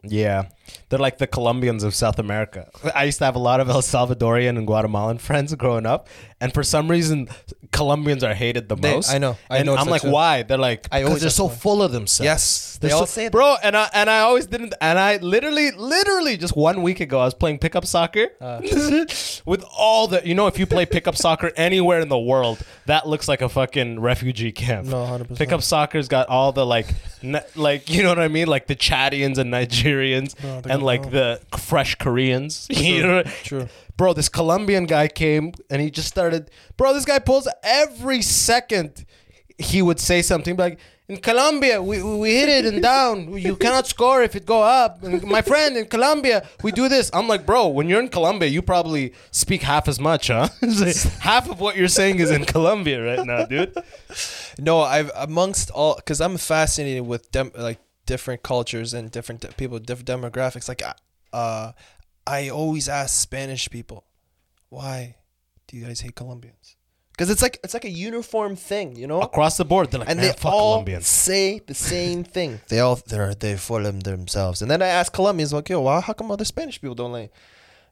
Yeah. They're like the Colombians of South America. I used to have a lot of El Salvadorian and Guatemalan *laughs* friends growing up, and for some reason, Colombians are hated the They- most. I know. I and noticed I'm like, why? They're like, I because always they're so why. full of themselves. Yes, They're they all so- say that. bro. And I and I always didn't. And I literally, literally, just one week ago, I was playing pickup soccer Uh. *laughs* with all the. You know, if you play pickup *laughs* soccer anywhere in the world, that looks like a fucking refugee camp. No, 100%. Pickup soccer's got all the like, n- like you know what I mean, like the Chadians and Nigerians No, and like know. the fresh Koreans. *laughs* you know, true. Bro, this Colombian guy came and he just started. Bro, this guy pulls every second. He would say something like, in Colombia, we, we we hit it and *laughs* down. You cannot score if it go up. And my friend in Colombia, we do this. I'm like, bro, when you're in Colombia, you probably speak half as much, huh? *laughs* Half of what you're saying is in Colombia right now, dude. No, I've amongst all because I'm fascinated with dem- like different cultures and different de- people, different demographics. Like, uh, I always ask Spanish people, why do you guys hate Colombians? Because it's like it's like a uniform thing, you know. Across the board, they're like, and they all Colombians. say the same thing. They all they're they full of themselves. And then I ask Colombians like, yo, why? How come other Spanish people don't like?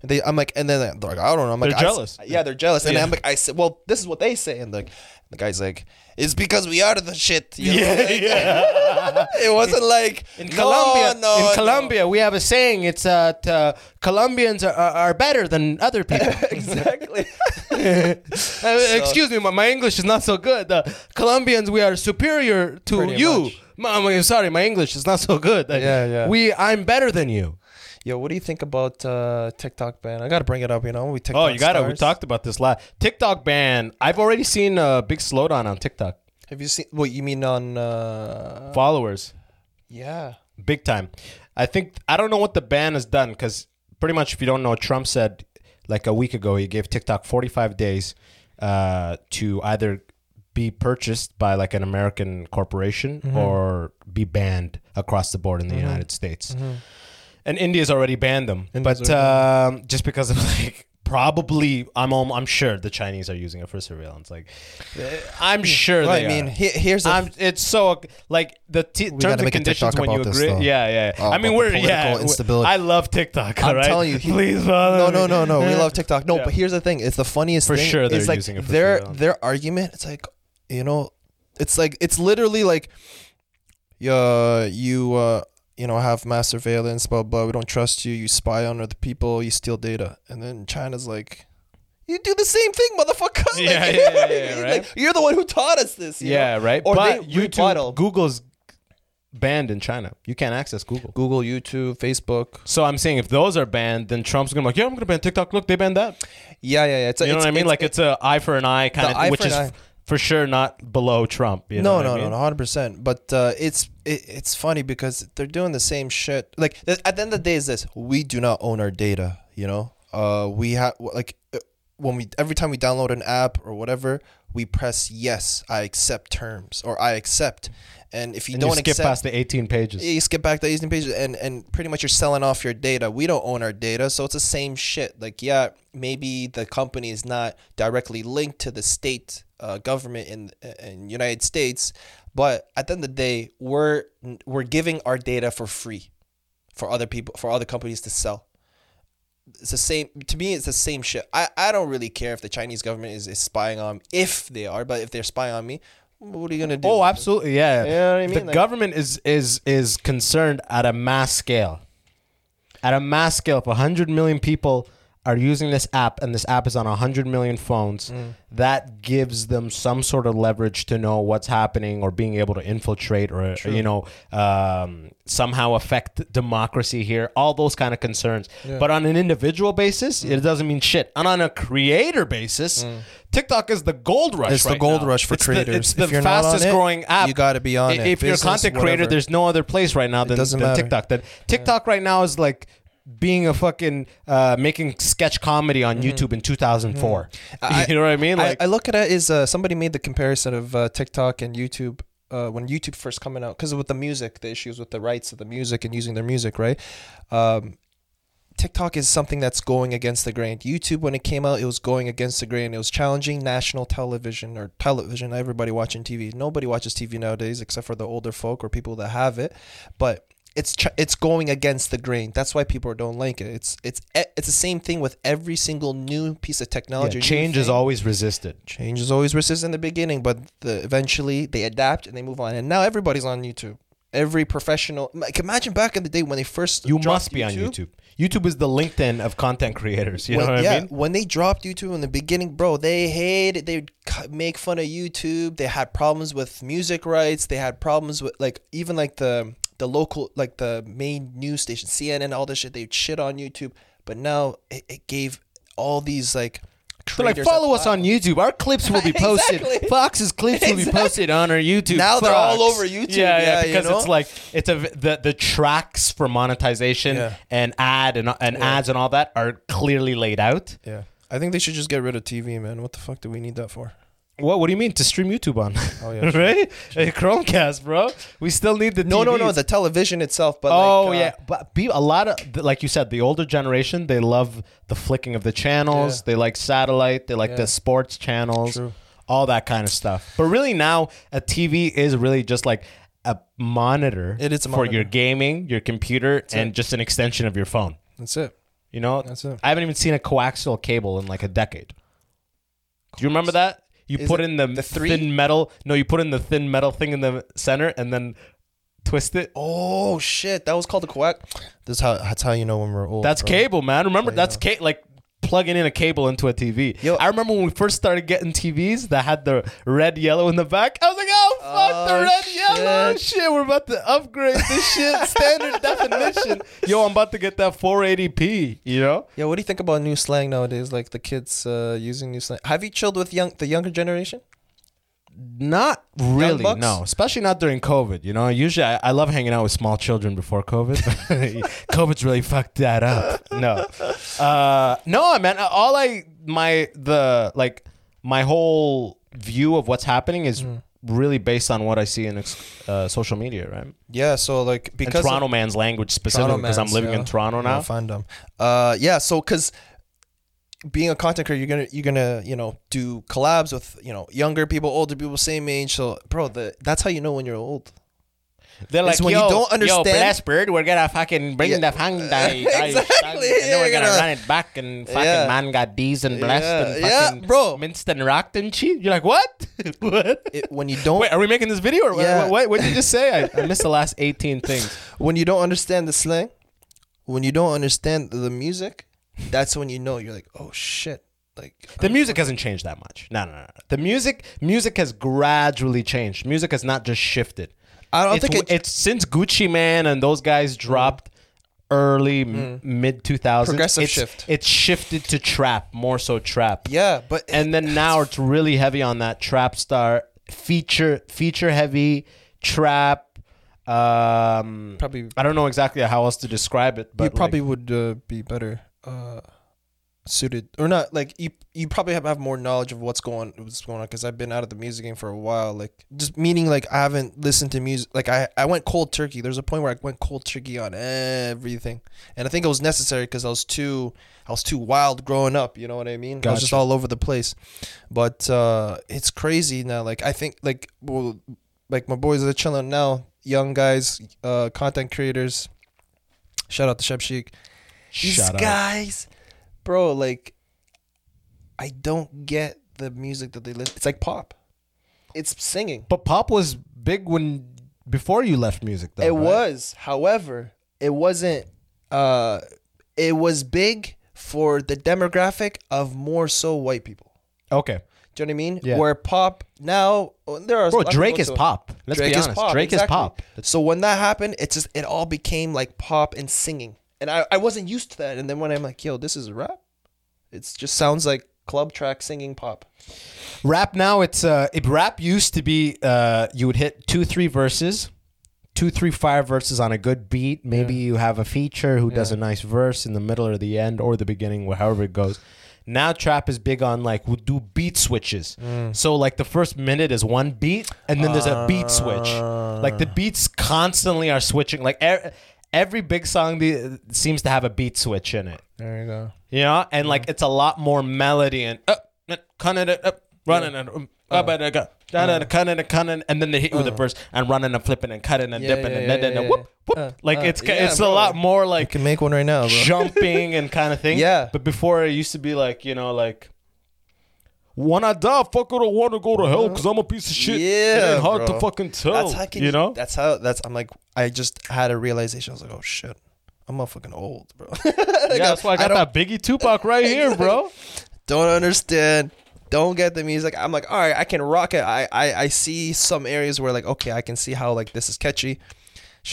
And they, I'm like, and then they're like, I don't know. I'm like, They're I s- jealous. yeah, they're jealous. And Yeah. I'm like, I said, well, this is what they say. And like, the guy's like, it's because we are the shit. You know? Yeah, yeah. *laughs* it wasn't like In "No, Colombia, no, in no." Colombia, we have a saying. It's uh, t- uh Colombians are, are, are better than other people. *laughs* exactly. *laughs* Uh, excuse me, my, my English is not so good. Uh, Colombians, we are superior to Pretty you. much. Ma- I'm sorry, my English is not so good. Uh, Yeah, yeah. We, I'm better than you. Yo, what do you think about uh, TikTok ban? I gotta bring it up. You know, we TikTok. Oh, you got it. We talked about this last TikTok ban. I've already seen a big slowdown on TikTok Have you seen what you mean on? Uh, followers, yeah. big time. I think I don't know what the ban has done because pretty much, if you don't know, Trump said like a week ago he gave TikTok 45 days uh, to either be purchased by like an American corporation or be banned across the board in the United States. And India's already banned them, India's but um, just because of *laughs* like probably, I'm I'm sure the Chinese are using it for surveillance. Like, uh, I'm sure Well, they I mean, are. he- here's the I'm, it's so like the t- terms and conditions when you about this, agree. yeah, yeah. Oh, I mean, we're yeah. instability. I love TikTok. I'm all right? telling you, he- please No, no, no, no. We love TikTok. No, Yeah. but here's the thing: it's the funniest For thing. sure they're like using it for their surveillance. their argument. It's like, you know, it's like it's literally like, yeah, you uh, you know, have mass surveillance, blah blah. We don't trust you. You spy on other people. You steal data, and then China's like. You do the same thing, motherfucker. *laughs* Like, Yeah, you yeah, know what I yeah, mean? *laughs* right? Like, you're the one who taught us this. you Yeah, know? right. Or but they YouTube, rebuttal. Google's banned in China. You can't access Google. Google, YouTube, Facebook. So I'm saying if those are banned, then Trump's gonna be like, yeah, I'm gonna ban TikTok. Look, they banned that. Yeah, yeah, yeah. It's, You know it's, what I mean? it's- like it's a eye for an eye kind of, which is. For sure not below Trump. You know no, no, I mean? no, hundred percent. But uh, it's it, it's funny because they're doing the same shit. Like th- at the end of the day, is this: we do not own our data. You know, uh, we have like uh, when we every time we download an app or whatever, we press yes, I accept terms or I accept. And if you And don't you skip accept, past the 18 pages. you skip back the 18 pages and, and pretty much you're selling off your data. We don't own our data, so it's the same shit. Like, yeah, maybe the company is not directly linked to the state uh, government in in United States, but at the end of the day, we're we're giving our data for free for other people for other companies to sell. It's the same to me. It's the same shit. I, I don't really care if the Chinese government is, is spying on if they are, but if they're spying on me, what are you gonna do? Oh, absolutely, yeah. You know what I The mean? Like- government is is is concerned at a mass scale. At a mass scale, if 100 million people are using this app and this app is on 100 million phones, Mm. that gives them some sort of leverage to know what's happening or being able to infiltrate or you know um, somehow affect democracy here. All those kind of concerns. But on an individual basis, Mm. it doesn't mean shit. And on a creator basis, TikTok is the gold rush. It's the gold now. rush for It's the- creators. it's the If you're not on fastest it, growing app. you gotta be on I- it. If you're a content creator, whatever. there's no other place right now than, than. TikTok. That TikTok right now is like being a fucking uh, making sketch comedy on YouTube in 2004. *laughs* you know what I mean? Like I, I look at it as uh, somebody made the comparison of uh, TikTok and YouTube uh, when YouTube first coming out because with the music, the issues with the rights of the music and using their music, right? Um, TikTok is something that's going against the grain. YouTube, when it came out, it was going against the grain. It was challenging national television or television. Everybody watching TV. Nobody watches TV nowadays except for the older folk or people that have it. But it's it's going against the grain. That's why people don't like it. It's it's it's the same thing with every single new piece of technology. new change is always resisted. Change is always resistant in the beginning, but the, eventually they adapt and they move on. And now everybody's on YouTube. Every professional, like imagine back in the day when they first You must be on YouTube. YouTube is the LinkedIn of content creators. You when, know what yeah, I mean? when they dropped YouTube in the beginning, bro, they hated. They would make fun of YouTube. They had problems with music rights. They had problems with like even like the the local like the main news station, CNN, all this shit. They shit on YouTube. But now it, it gave all these like They're like, follow us on YouTube. Our clips will be *laughs* posted. Exactly. Fox's clips will be posted on our YouTube. Now they're all over YouTube. Yeah, yeah, Yeah, you because know? it's like it's a the the tracks for monetization Yeah. and ad and and ads and all that are clearly laid out. Yeah. I think they should just get rid of TV, man. What the fuck do we need that for? What What do you mean to stream YouTube on? Oh, yeah, *laughs* true. right? Hey, Chromecast, bro. We still need the No, no, no. TVs. The television itself. But oh like, uh, yeah, but be, a lot of like you said, the older generation they love the flicking of the channels. Yeah. They like satellite. They like Yeah. the sports channels, True. all that kind of stuff. But really now, a TV is really just like a monitor. It is a for your gaming, your computer, and it. just an extension of your phone. That's it. You know, That's it. I haven't even seen a coaxial cable in like a decade. Do you remember that? You Is put it in the, the three? thin metal. No, you put in the thin metal thing in the center and then twist it. Oh shit, that was called a coax. This is how that's how you know when we're old. That's bro. cable, man. Remember, that's know. ca- like plugging in a cable into a TV. Yo- I remember when we first started getting TVs that had the red yellow in the back. I was like, oh fuck the Oh, red yellow shit. shit. We're about to upgrade this shit *laughs* standard definition. Yo, I'm about to get that 480p. You know? Yeah, what do you think about new slang nowadays? Like the kids uh, using new slang. Have you chilled with young the younger generation? Not really, bucks? no. Especially not during COVID. You know, usually I, I love hanging out with small children before COVID. *laughs* COVID's really fucked that up. No, uh, no, man. All I my the like my whole view of what's happening is Mm. really based on what I see in uh, social media, right? Yeah, so like And because Toronto of man's language specifically because I'm living yeah. in Toronto now. Yeah, fandom. Uh, yeah, so because being a content creator, you're gonna you're gonna you know do collabs with you know younger people, older people, same age. So bro, the, that's how you know when you're old. They're like, when yo, you don't understand- yo, bless bird, we're gonna fucking bring Yeah. the fang *laughs* die, Exactly, and then we're gonna, gonna- run it back and fucking Yeah. man got D's and blessed Yeah, and yeah, bro. minced and rocked and cheese. You're like, what? *laughs* what? It, when you don't Wait, are we making this video or what, what? What did you just say? I, I missed the last 18 things. *laughs* when you don't understand the slang, when you don't understand the music, that's when you know you're like, oh shit, like The music hasn't changed that much. No, no, no. no. The music, music has gradually changed. Music has not just shifted. I don't it's, think it, it's since Gucci Mane and those guys dropped early m mid 2000s. Mm. Progressive it's, shift. It's shifted to trap, more so trap. yeah, but And then now it's really heavy on that trap star feature, feature heavy trap. Um, probably I don't know exactly how else to describe it, but you like- probably would uh, be better uh, suited or not like you you probably have, have more knowledge of what's going what's going on because I've been out of the music game for a while like just meaning like I haven't listened to music like I I went cold turkey. There's a point where I went cold turkey on everything. And I think it was necessary because I was too I was too wild growing up you know what I mean? I was just all over the place. But uh it's crazy now like I think like well like my boys are chilling now young guys uh content creators. Shout out to Shep Sheik these guys, bro, like, I don't get the music that they listen. It's like pop. It's singing. But pop was big when before you left music, though. it right? was, however, it wasn't. Uh, it was big for the demographic of more so white people. okay. Do you know what I mean? Yeah. Where pop now oh, there are Bro, a lot of Drake is pop. Let's Drake be is honest. pop. Drake exactly. is pop. So when that happened, it just it all became like pop and singing, and I, I wasn't used to that. And then when I'm like, yo, this is rap, it just sounds like club track singing pop. Rap now, it's uh, it, rap used to be uh, you would hit two, three verses, two, three, five verses on a good beat. Maybe you have a feature who does a nice verse in the middle or the end or the beginning, however it goes. Now trap is big on like we'll do beat switches. So like the first minute is one beat, and then there's a beat switch. Like the beats constantly are switching. Like every big song the, seems to have a beat switch in it. There you go. You know, and like it's a lot more melody and up, cutting it up, running and um, up and go, and cutting and cutting, and then they hit you with a verse and running and flipping and cutting and Yeah, dipping yeah, and yeah, then yeah, whoop whoop. uh, like uh, it's yeah, it's a lot more like can make one right now, bro. *laughs* jumping and kind of thing. Yeah. But before it used to be like you know like. When I die, fuck it, I want to go to hell uh-huh. because I'm a piece of shit. it Yeah, ain't hard bro. to fucking tell. That's how can you know. That's how. That's I'm like I just had a realization. I was like, oh shit, I'm a fucking old, bro. *laughs* yeah, that's why I got don't- that Biggie Tupac right *laughs* here, bro. don't understand don't get the music i'm like all right i can rock it I, I i see some areas where like okay i can see how like this is catchy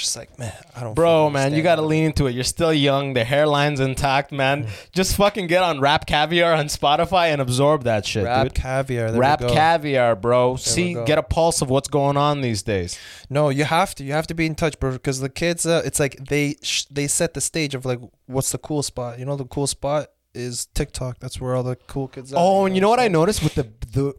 just like, man, I don't. Bro, man, you gotta lean into it. You're still young. The hairline's intact, man. Just fucking get on Rap Caviar on Spotify and absorb that shit, Rap dude. caviar. There Rap. Caviar, bro. See, get a pulse of what's going on these days. No, you have to. You have to be in touch, bro. Because the kids, uh, it's like they sh- they set the stage of like, what's the cool spot? You know, the cool spot is TikTok. That's where all the cool kids are. Oh, and you know what I noticed with the the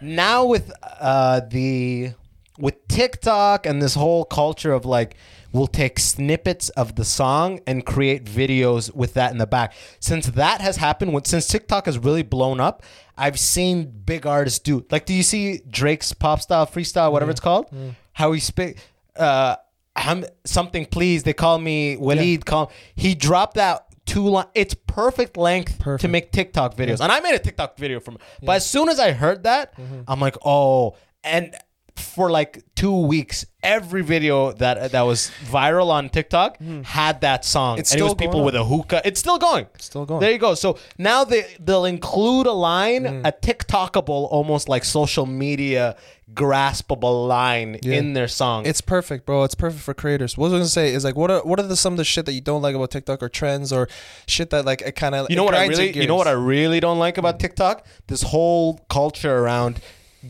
now with uh the with TikTok and this whole culture of like we'll take snippets of the song and create videos with that in the back. Since that has happened, when, since TikTok has really blown up, I've seen big artists do like. Do you see Drake's pop style freestyle, whatever it's called? How he speak. Uh, I'm something please. They call me Waleed. Call he dropped that two line. It's perfect length to make TikTok videos, and I made a TikTok video from. But as soon as I heard that, Mm-hmm. I'm like, oh, and for like two weeks, every video that that was viral on TikTok had that song. It's and it was still people with a hookah. It's still going. It's still going. There you go. So now they they'll include a line, Mm. a TikTokable, almost like social media graspable line in their song. It's perfect, bro. It's perfect for creators. What I was gonna say is like, what are what are the some of the shit that you don't like about TikTok or trends or shit that like it kind of You know what I really you know what I really don't like about TikTok? This whole culture around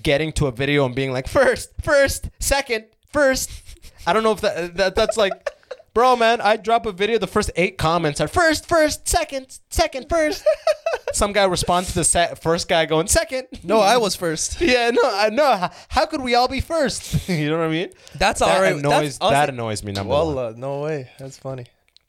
getting to a video and being like first, first, second, first. I don't know if that, that that's like Bro, man, I drop a video. The first eight comments are first, first, second, second, first. Some guy responds to the first guy going second. No, I was first. *laughs* Yeah, no, I know. How, how could we all be first? *laughs* you know what I mean? That's that alright. Annoys, That's- that annoys me. Number one. Wallah, no way. That's funny.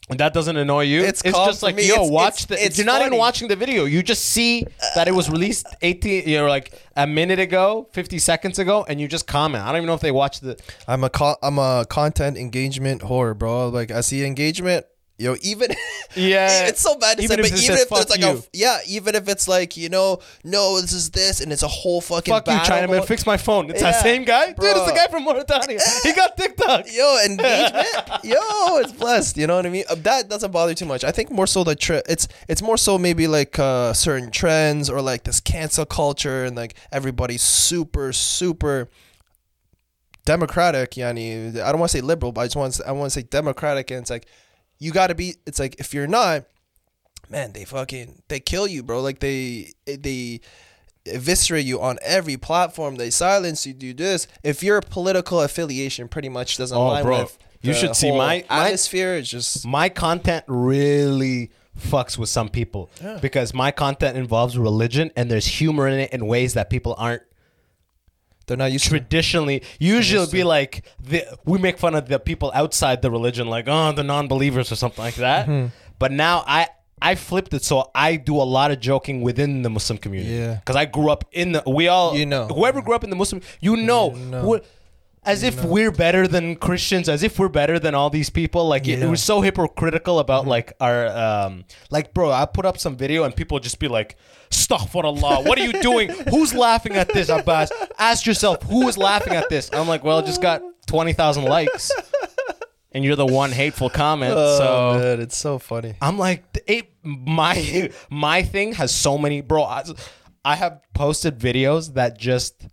And that doesn't annoy you. It's It's, just like me. yo, It's- watch it's- the. it's you're not even watching the video. You just see that it was released 18, you know, like a minute ago, 50 seconds ago, and you just comment. I don't even know if they watched the. I'm a co- I'm a content engagement whore, bro. Like I see engagement. Yo, even *laughs* Yeah. it's so bad to Even say, if but even if there's like you. a yeah, even if it's like you know, no, this is this, and it's a whole fucking Fuck you, battle China man. Fix my phone. It's that same guy, dude. It's the guy from Mauritania. He got TikTok. Yo, *laughs* engagement. Yo, it's blessed. You know what I mean? Uh, That doesn't bother too much. I think more so the tre- it's it's more so maybe like uh, certain trends or like this cancel culture and like everybody's super super democratic. Yani, I don't want to say liberal, but I just want to, I want to say democratic. And it's like you got to be. It's like if you're not, man, they fucking they kill you, bro. Like they eh, they eviscerate you on every platform. They silence you. Do this if your political affiliation pretty much doesn't Oh, align bro. with. You should see my- my- atmosphere. is just my content really fucks with some people because my content involves religion and there's humor in it in ways that people aren't they're not used to. traditionally usually it'll be like the, we make fun of the people outside the religion like oh the non-believers or something like that Mm-hmm. but now i i flipped it so i do a lot of joking within the muslim community Yeah. because i grew up in the we all You know. whoever grew up in the muslim you know, know. we're- as if we're better than Christians, as if we're better than all these people. Like it, it Mm-hmm. was so hypocritical about like our um like bro, I put up some video and people just be like, Astaghfirullah, what are you doing? *laughs* Who's laughing at this, Abbas? Ask yourself, who is laughing at this? I'm like, well, it just got twenty thousand likes. And you're the one hateful comment. Oh, so man, it's so funny. I'm like, it, my my thing has so many, bro. I, I have posted videos that just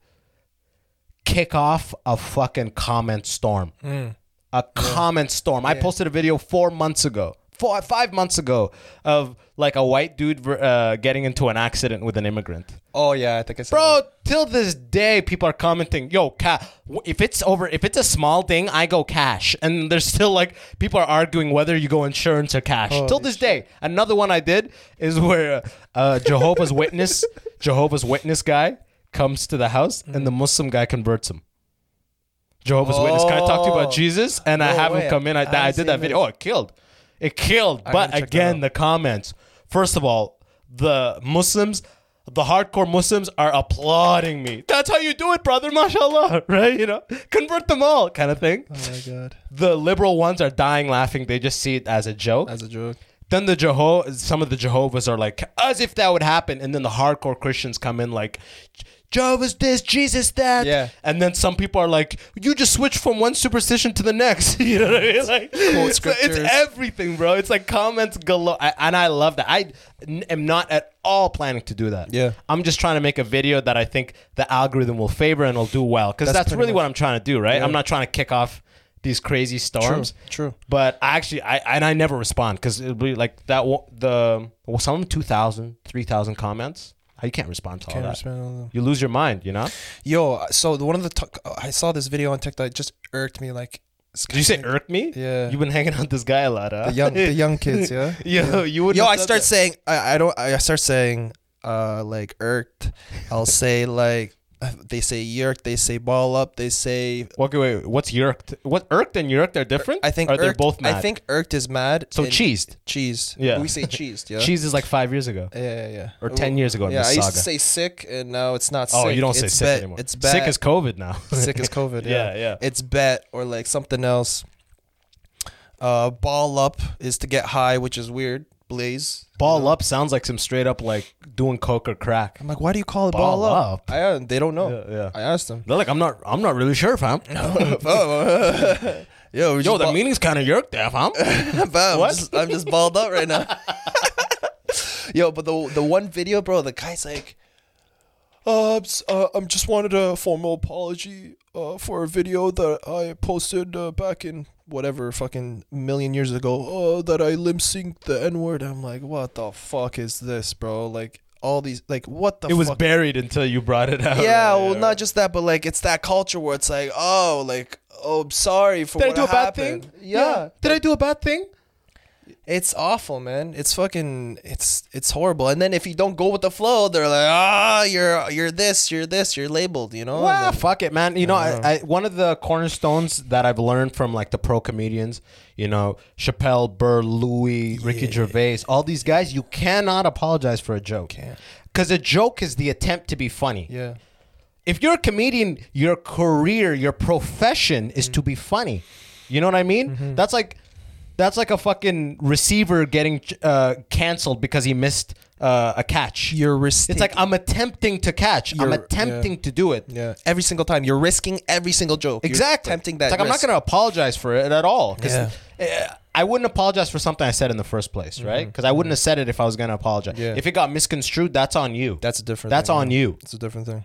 kick off a fucking comment storm. Mm. A comment storm. I posted a video four months ago, four five months ago, of like a white dude uh, getting into an accident with an immigrant. Oh yeah, I think I Bro, till this day, people are commenting, "Yo, ca- if it's over, if it's a small thing, I go cash." And there's still like people are arguing whether you go insurance or cash. till this day, another one I did is where uh, Jehovah's Witness, *laughs* Jehovah's Witness guy comes to the house and the Muslim guy converts him. Jehovah's Witness. Can I talk to you about Oh. Jesus? And I have way. him come in. I, I I did that video. this. Oh, it killed. It killed. I But gotta check that again, out. the comments. First of all, the Muslims, the hardcore Muslims are applauding me. That's how you do it, brother. Mashallah. *laughs* Right? You know, convert them all, kind of thing. Oh my god, The liberal ones are dying laughing. They just see it as a joke. as a joke. Then the Jeho, some of the Jehovah's are like, as if that would happen. And then the hardcore Christians come in like, Jehovah's this, Jesus that. Yeah. And then some people are like, you just switch from one superstition to the next. *laughs* you know what I mean? Like, so it's everything, bro. It's like comments galore. I, and I love that. I n- am not at all planning to do that. Yeah. I'm just trying to make a video that I think the algorithm will favor and will do well. Because That's that's, really much- what I'm trying to do, right? Yeah. I'm not trying to kick off these crazy storms. true. But I actually, I and I never respond because it'll be like that. The well, some of them 2,000, 3,000 comments. How you can't respond to all Can't that? respond all. You lose your mind. You know? Yo, so the one of the t- I saw this video on TikTok it just irked me like. Did you say irked me? Yeah. You've been hanging out with this guy a lot, huh? the young the young kids, *laughs* yeah. Yo, you would. Yo, I start saying I, I don't I start saying uh like irked. I'll say like they say yerk, they say ball up, they say Okay, wait. What's yerked? What irked and yerked are different? I think Are they both mad? I think irked is mad. so. Cheesed. cheesed. Yeah. we say cheesed. Yeah, *laughs* Cheese is like five years ago. Yeah, yeah, yeah. Or 10 years ago in Yeah, I used saga. to say sick, and now it's not. Oh, sick. you don't say it's sick bet. anymore. It's bad. Sick as COVID now. *laughs* sick as COVID. Yeah, *laughs* Yeah, yeah. It's bet or like something else. Uh, ball up is to get high, which is weird. Blaze. Ball up sounds like some straight up like doing coke or crack. I'm like, why do you call it Ball ball, up? up? I uh, they don't know. Yeah, yeah. I asked them. They're like, I'm not, I'm not really sure, fam. *laughs* Oh, *laughs* Yo, Yo, the meaning's kind of yerked there, fam. *laughs* Bam, What? I'm just, I'm just balled up right now. Yo, but the the one video, bro, the guy's like, uh, uh, I'm just wanted a formal apology uh, for a video that I posted uh, back in whatever fucking million years ago. Uh, that I limp synced the N word. I'm like, what the fuck is this, bro? Like all these, like what the? It was fuck? buried until you brought it out. Yeah, Right, well, right. not just that, but like it's that culture where it's like, oh, like, oh, I'm sorry for Did I do a bad thing? Yeah, Did I do a bad thing? It's awful, man. It's fucking, it's it's horrible. And then if you don't go with the flow, they're like, ah, you're you're this, you're this, you're labeled, you know. Well, then- fuck it, man. You know, I, I one of the cornerstones that I've learned from like the pro comedians, you know, Chappelle, Burr, Louis, Ricky Gervais, all these guys, you cannot apologize for a joke. Because a joke is the attempt to be funny. yeah, If you're a comedian, your career, your profession is to be funny. You know what I mean? Mm-hmm. That's like that's like a fucking receiver getting uh, canceled because he missed uh, a catch. you're risking. It's like I'm attempting to catch. I'm You're- attempting to do it. yeah, every single time you're risking every single joke. You're Exactly. tempting that. It's like I'm not risk. going to apologize for it at all. 'cause, Yeah. uh, I wouldn't apologize for something I said in the first place, right? Because I wouldn't have said it if I was going to apologize. Mm-hmm. Yeah. If it got misconstrued, that's on you. That's a different. That's thing, on yeah. you. It's a different thing.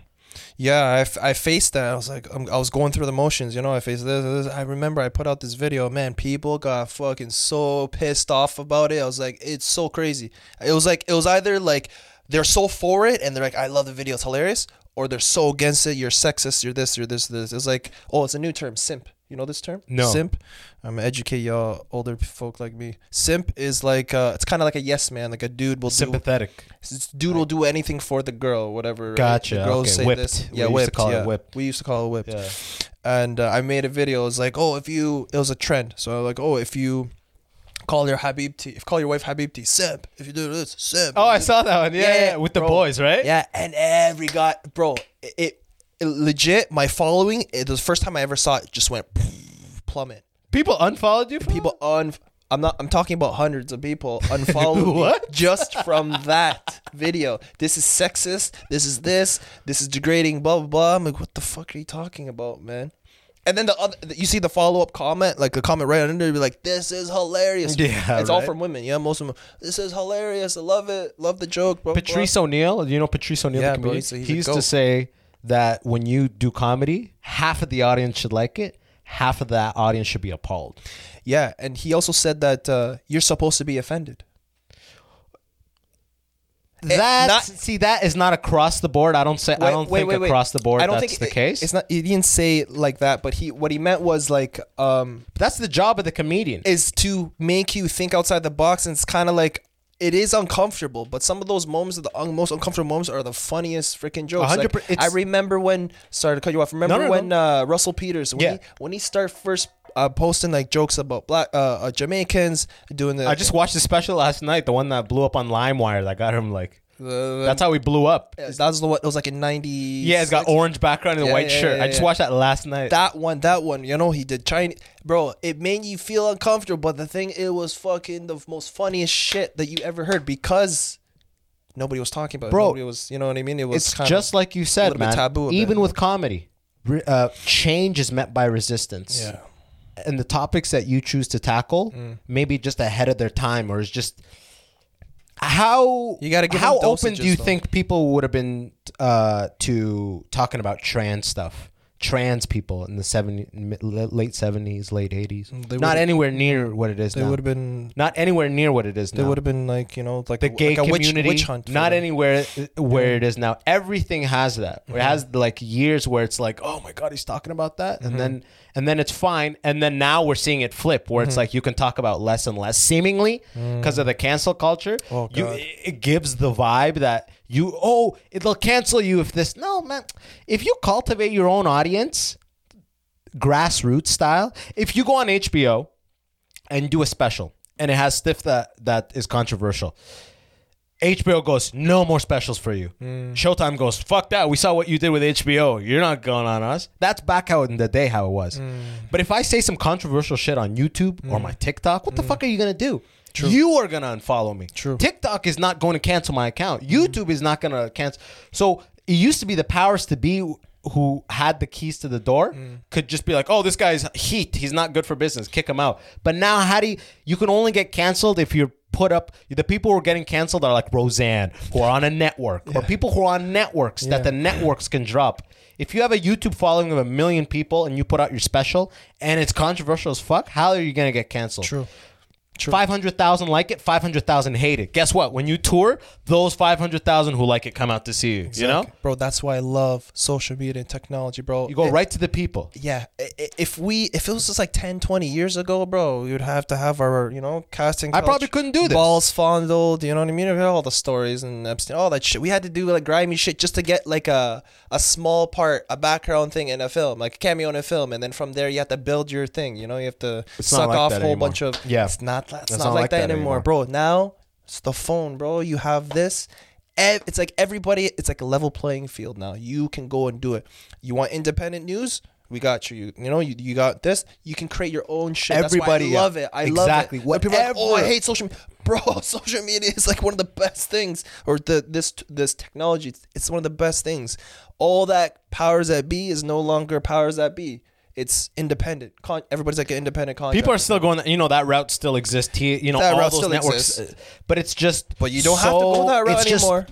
Yeah, I, f- I faced that. I was like, I'm, I was going through the motions, you know. I faced this, this. I remember I put out this video. Man, people got fucking so pissed off about it. I was like, it's so crazy. It was like, it was either like they're so for it and they're like, I love the video, it's hilarious, or they're so against it. You're sexist. You're this. You're this. This. It's like, oh, it's a new term, simp. You know this term? No. Simp. I'm gonna educate y'all older folk like me. Simp is like, uh, it's kind of like a yes man. Like a dude will do Sympathetic. this dude will do anything for the girl, whatever. Gotcha, girls okay, say whipped. this. We Yeah, used to whipped. call it yeah. whipped. We used to call it whipped. Yeah. And uh, I made a video. It was like, oh, if you, it was a trend. So like, oh, if you call your Habibti, if call your wife Habibti, simp. If you do this, simp. Oh, I saw that one. Yeah, yeah, with the boys, right? Yeah, and every guy, bro, it, it, it legit. My following, it, the first time I ever saw it. Just went plummet. People unfollowed you. People un. I'm not. I'm talking about hundreds of people *laughs* unfollowed What? just from that video. This is sexist. This is this. This is degrading. Blah blah blah. I'm like, what the fuck are you talking about, man? And then the other, you see the follow up comment, like the comment right under, be like, "This is hilarious." *laughs* Yeah, it's all from women. Yeah, most of them. This is hilarious. I love it. Love the joke. Blah, blah, blah." Patrice O'Neal, you know Patrice O'Neal? Yeah, the bro, he's he's he used to say that when you do comedy, half of the audience should like it, half of that audience should be appalled. Yeah, and he also said that uh, you're supposed to be offended. That see, that is not across the board. I don't say. I don't think across the board I don't that's think the it- case. It's not. He didn't say it like that, but he what he meant was like um that's the job of the comedian. is to make you think outside the box, and it's kind of like it is uncomfortable. But some of those moments, the un- most uncomfortable moments, are the funniest freaking jokes. Like, I remember when. Sorry to cut you off. Remember No, no, when Uh, Russell Peters when Yeah. he when he started first. Uh, posting like jokes about black uh, uh, Jamaicans doing the I just watched the special last night, the one that blew up on LimeWire. That got him like. The, That's how we blew up. that was the one. It was like in ninety. Yeah, it's got orange background and a Yeah, white yeah, shirt. yeah, I just yeah. watched that last night. that one, that one, you know, he did Chinese, bro. It made you feel uncomfortable, but the thing, it was fucking the most funniest shit that you ever heard because nobody was talking about. it. Bro, nobody was, you know what I mean? It was it's kinda, just like you said, little bit man. taboo a bit. Even with comedy, re- uh, change is met by resistance. yeah, and the topics that you choose to tackle Mm. maybe just ahead of their time or is just how You gotta give how them open do you dosages, though. think people would have been uh, to talking about trans stuff trans people in the 70, mi- late 70s, late 80s. Mm, They Not would've- anywhere near what it is They now. would have been. Not anywhere near what it is They now. would have been like you know like the gay like a witch, community, witch hunt. for not them. anywhere uh, where it is now. Everything has that. It has Mm-hmm. like years where it's like, oh my god, he's talking about that, Mm-hmm. and then and then it's fine, and then now we're seeing it flip where Mm-hmm. it's like you can talk about less and less, seemingly because of the cancel culture. Mm. Oh, you, it gives the vibe that you oh it'll cancel you if this. No man, if you cultivate your own audience, grassroots style, if you go on HBO and do a special and it has stuff that that is controversial. HBO goes, no more specials for you. Hmm. Showtime goes, fuck that. We saw what you did with HBO. You're not going on us. That's back out in the day how it was. Hmm. But if I say some controversial shit on YouTube or hmm. my TikTok, what the fuck are you gonna do? You are gonna unfollow me. True. TikTok is not going to cancel my account. YouTube is not gonna cancel. So it used to be the powers to be who had the keys to the door could just be like, "Oh, this guy's heat. He's not good for business. Kick him out." But now, how do you? You can only get canceled if you're put up. The people who are getting canceled are like Roseanne, who are on a network, or people who are on networks that the networks can drop. If you have a YouTube following of a million people and you put out your special and it's controversial as fuck, how are you gonna get canceled? True. Five hundred thousand like it, five hundred thousand hate it. Guess what? When you tour, those five hundred thousand who like it come out to see you. You know, bro. That's why I love social media and technology, bro. you go It- right to the people. Yeah, if we if it was just like 10, 20 years ago, bro, we would have to have our you know casting. I couch, probably couldn't do this. Balls fondled, you know what I mean? We had all the stories and Epstein, all that shit. We had to do like grimy shit just to get like a a small part, a background thing in a film, like a cameo in a film, and then from there you have to build your thing. You know, you have to It's suck like off a whole anymore. bunch of. Yeah. it's not. It's, It's not, like, that, anymore, anymore. bro. Now it's the phone, bro. You have this. It's like everybody. It's like a level playing field now. You can go and do it. You want independent news? We got you. You, know, you, you got this. You can create your own shit. Everybody, That's I love it. I Exactly. love it. When people are like, oh, I hate social media. Bro, *laughs* social media is like one of the best things, or the this this technology. It's, it's one of the best things. All that powers that be is no longer powers that be. It's independent. Con- everybody's like an independent contractor. People are still going. You know that route still exists. He, you know That all route those still networks, exists. uh, but it's just. But you don't have to go so- that route it's just- anymore.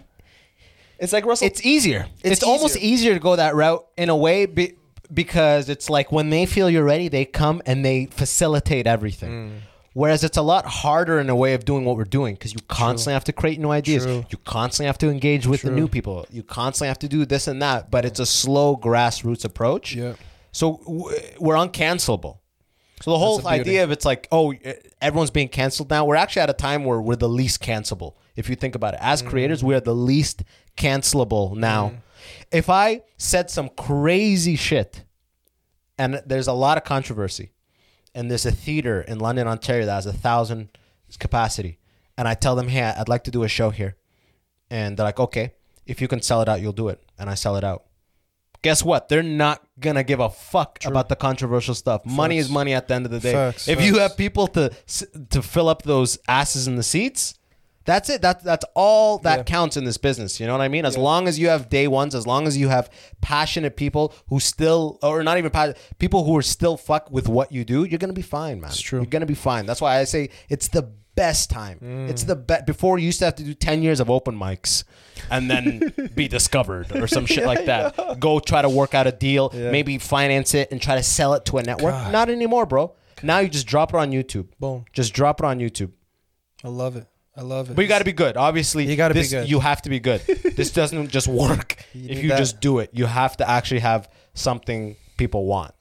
it's like Russell. it's easier. It's, It's almost easier. easier to go that route in a way be, because it's like when they feel you're ready, they come and they facilitate everything. Mm. Whereas it's a lot harder in a way of doing what we're doing because you constantly have to create new ideas. True. You constantly have to engage with the new people. You constantly have to do this and that. But it's a slow grassroots approach. Yeah. So we're uncancelable. So the whole That's the beauty. idea of it's like, oh, everyone's being canceled now. We're actually at a time where we're the least cancelable. If you think about it, as mm-hmm. creators, we are the least cancelable now. Mm-hmm. If I said some crazy shit, and there's a lot of controversy, and there's a theater in London, Ontario that has a thousand capacity, and I tell them, hey, I'd like to do a show here, and they're like, okay, if you can sell it out, you'll do it, and I sell it out guess what? They're not gonna give a fuck about the controversial stuff. Money is money at the end of the day. Facts, if you have people to to fill up those asses in the seats, that's it. That that's all that Yeah. counts in this business. You know what I mean? As long as you have day ones, as long as you have passionate people who still, or not even passionate, people who are still fuck with what you do, you're gonna be fine, man. It's true. You're gonna be fine. That's why I say it's the best time. Mm. It's the best. Before you used to have to do ten years of open mics and then *laughs* be discovered or some shit *laughs* like that. Go try to work out a deal, maybe finance it and try to sell it to a network. Not anymore, bro. Now you just drop it on YouTube. Boom. Just drop it on YouTube. I love it. I love it. But you got to be good. Obviously, You gotta be good. You have to be good. *laughs* this doesn't just work if you that. just do it. You have to actually have something people want.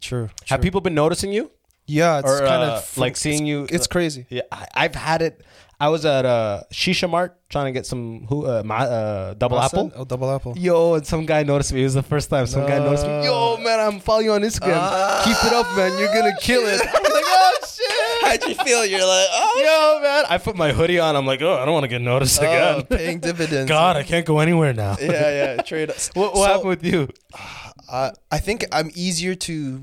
true. Have people been noticing you? Yeah, it's or kind uh, of like seeing you? It's crazy. Yeah, I, I've had it. I was at a Shisha Mart trying to get some who uh, ma- uh, double apple. Oh, double apple. Yo, and some guy noticed me. It was the first time some guy noticed me. Yo, man, I'm following you on Instagram. Keep it up, man. You're gonna kill it. *laughs* I'm like, oh shit. How'd you feel? You're like, oh, *laughs* Yo, man. I put my hoodie on. I'm like, oh, I don't want to get noticed oh, again. *laughs* paying dividends. God, I can't go anywhere now. yeah, yeah. Trade. What, what So, happened with you? *sighs* Uh, I think I'm easier to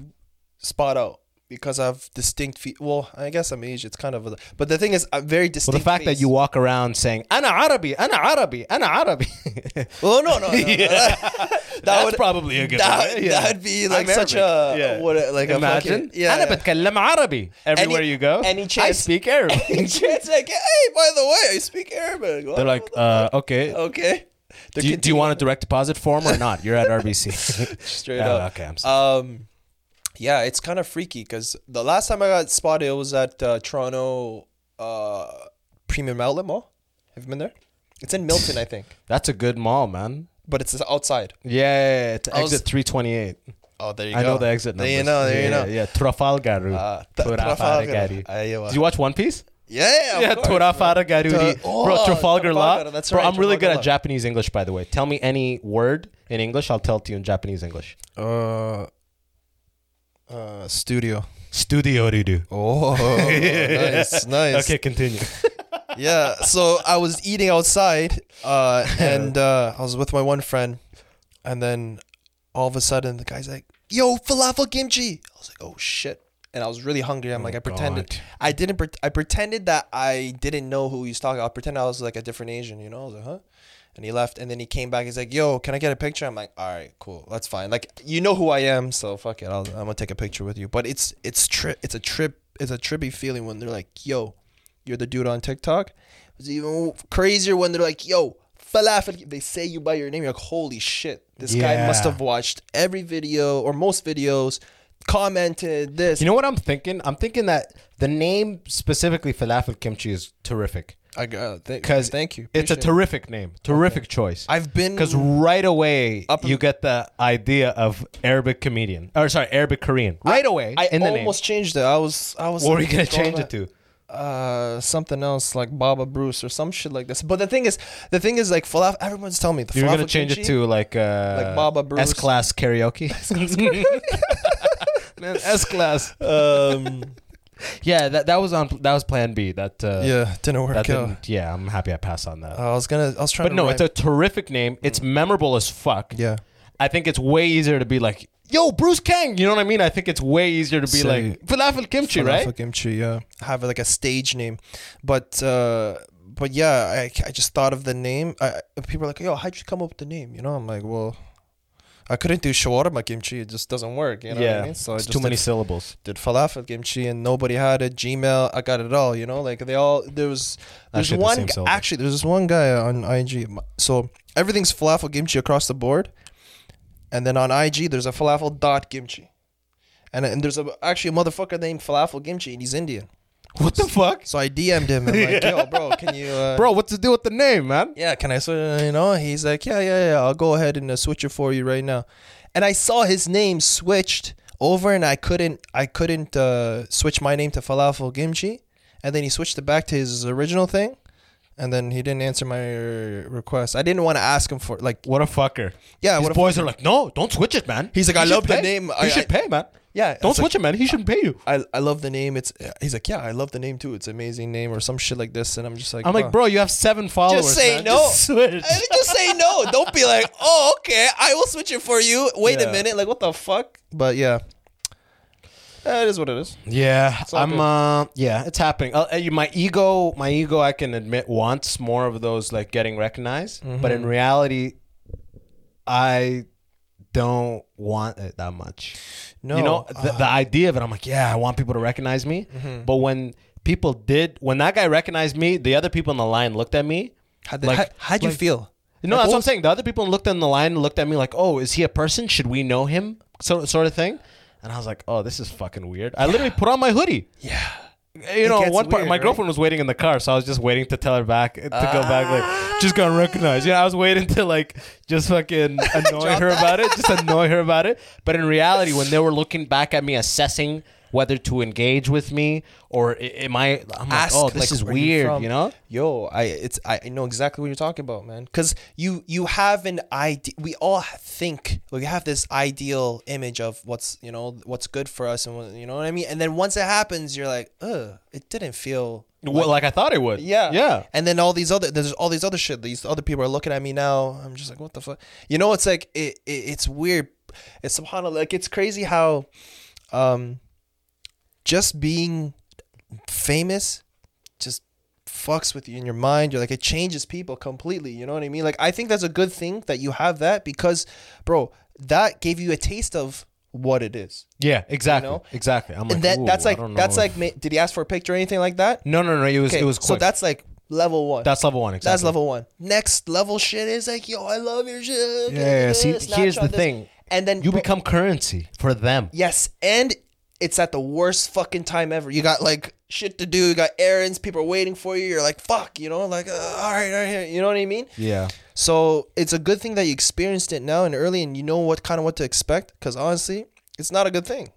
spot out because I have distinct feet. Well, I guess I'm Asian. It's kind of, a, but the thing is, I'm very distinct. Well, the fact that face. you walk around saying "Ana Arabi, Ana Arabi, Ana Arabi," *laughs* Well, no, no, no. no. *laughs* that *laughs* That's would probably a good that, one. Yeah. That'd be like I'm such Arabic. a Yeah. what? a- Like Imagine. a fucking, yeah. أنا yeah. بتكلم عربي. Everywhere Any- you go, any I chance- speak Arabic. Chance like, hey, by the way, I speak Arabic. They're like, uh, okay. okay. they're Do you, do you want a direct deposit form or not? You're at RBC. straight Oh, up? okay, I'm sorry. Um, yeah, it's kind of freaky because the last time I got spotted, it was at uh, Toronto uh, Premium Outlet Mall. Have you been there? It's in Milton, I think, *laughs* That's a good mall, man. but it's outside. Yeah, yeah, yeah, it's I was- exit 328. Oh, there you go. I go. know the exit numbers. There you know. There yeah, you know. Yeah, yeah. Trafalgar. Uh, t- Trafalgar. Trafalgar. Ayawa. Did you watch One Piece? Yeah, yeah, yeah, of course, bro. Trafalgar. Tra- bro, oh, Trafalgar Law. Trafalgar, that's bro, right, I'm really good Trafalgar at Law. Japanese English, by the way. Tell me any word in English, I'll tell it to you in Japanese English. Uh, uh, studio. Studio do. Oh, *laughs* nice, nice. Okay, continue. *laughs* yeah so i was eating outside uh, and uh, i was with my one friend and then all of a sudden the guy's like yo falafel kimchi i was like oh shit and i was really hungry i'm like i pretended God. i didn't pre- i pretended that i didn't know who he was talking i pretended i was like a different asian you know i was like huh and he left and then he came back he's like yo can i get a picture i'm like all right cool that's fine like you know who i am so fuck it I'll, i'm gonna take a picture with you but it's it's tri- it's a trip it's a trippy feeling when they're like yo you're the dude on TikTok. It's even crazier when they're like, yo, falafel. They say you by your name. You're like, holy shit. This guy must have watched every video or most videos, commented this. You know what I'm thinking? I'm thinking that the name specifically falafel kimchi is terrific. I got Because thank you. It's a Appreciate it. terrific name, terrific choice. I've been Because right away Up- you get the idea of Arabic comedian, or sorry, Arabic Korean. Right away I in the almost changed it. I was I was name. What are you gonna change it to? Uh, something else like Baba Bruce or some shit like this. But the thing is, the thing is like falafel. Everyone's telling me the You're falafel gonna change it kimchi- to like uh, Like Baba Bruce. S class karaoke. *laughs* *laughs* Man, S class. um. Yeah, that that was on that was Plan B. That uh, Yeah, didn't work that out. didn't. Yeah, I'm happy I passed on that. I was gonna. I was trying. but to no, it's a terrific name. It's memorable as fuck. yeah. I think it's way easier to be like, yo, Bruce Kang. You know what I mean? I think it's way easier to be Say- like falafel kimchi, Falafel right? kimchi, yeah. Have like a stage name, but uh, but yeah, I, I just thought of the name. I, I- people are like, yo, how'd you come up with the name? You know, I'm like, well, I couldn't do shawarma kimchi. It just doesn't work. You know yeah, what I mean? So it's just too many did, syllables. did falafel kimchi, and nobody had it. Gmail, I got it all. You know, like they all there was. There's Actually, the one syllable. actually. There's this one guy on IG. So everything's falafel kimchi across the board, and then on IG there's a falafel dot kimchi, and and there's a actually a motherfucker named falafel kimchi, and he's Indian. What the fuck, So I DM'd him and like, *laughs* yo, bro, can you, uh, bro? What's to do with the name, man? Yeah, can I? sw- You know, he's like, yeah, yeah, yeah. I'll go ahead and uh, switch it for you right now. And I saw his name switched over, and I couldn't, I couldn't uh, switch my name to Falafel Kimchi. And then he switched it back to his original thing, and then he didn't answer my uh, request. I didn't want to ask him for like, What a fucker. yeah, His what if boys are like, no, don't switch it, man. He's like, I love the name. I- should I- pay, man. Yeah, Don't it's like, switch it, man. He shouldn't pay you. I, I love the name. It's he's like, yeah, I love the name too. It's an amazing name or some shit like this. And I'm just like, I'm "Huh." like, bro, you have seven followers. Just say man. no. Just switch. *laughs* Just say no. Don't be like, *laughs* oh, okay, I will switch it for you. Wait Yeah. a minute, like what the fuck? But yeah, Eh, it is what it is. Yeah, I'm. good. Uh, yeah, it's happening. Uh, my ego, my ego, I can admit wants more of those like getting recognized, but Mm-hmm. in reality, I don't want it that much. No, you know, the, uh, the idea of it, I'm like, yeah, I want people to recognize me, Mm-hmm. but when people did, when that guy recognized me, the other people in the line looked at me. How, Like- how, how'd you like- feel? No, Like, that's what I'm saying. The other people looked in the line and looked at me like, "Oh, is he a person? Should we know him?" So sort of thing. And I was like, "Oh, this is fucking weird." I literally put on my hoodie. Yeah. You know, one part, weird, my right? girlfriend was waiting in the car, so I was just waiting to tell her back to go back, like, just gonna recognize. Yeah, I was waiting to like just fucking *laughs* annoy her about it, just annoy her about it. But in reality, when they were looking back at me, assessing whether to engage with me or am I, I'm like, Ask, oh, this like, is weird, you know? Yo, I it's I know exactly what you're talking about, man. Cause you you have an idea. We all think we have this ideal image of what's you know what's good for us and what, you know what I mean. And then once it happens, you're like, ugh, it didn't feel. Well, like I thought it would. Yeah, yeah. And then all these other there's all these other shit. These other people are looking at me now. I'm just like, what the fuck? You know, it's like it, it it's weird. It's subhanallah. Like it's crazy how, um, just being famous, just fucks with you in your mind. You're like it changes people completely. You know what I mean? Like I think that's a good thing that you have that because, bro, that gave you a taste of what it is. Yeah, exactly, know? exactly. I'm like, And that that's like that's know like did he ask for a picture or anything like that? no, no, no. It was Okay, it was so that's like level one. That's level one. Exactly. That's level one. Next level shit is like, yo, I love your shit. Yeah, yeah, see, here's the this. thing. And then You bro- become currency for them. yes, and it's at the worst fucking time ever. You got like shit to do. You got errands. People are waiting for you. You're like, fuck, you know, like, uh, all right, all right, you know what I mean? Yeah. So it's a good thing that you experienced it now and early, and you know what kind of what to expect. Because honestly, it's not a good thing.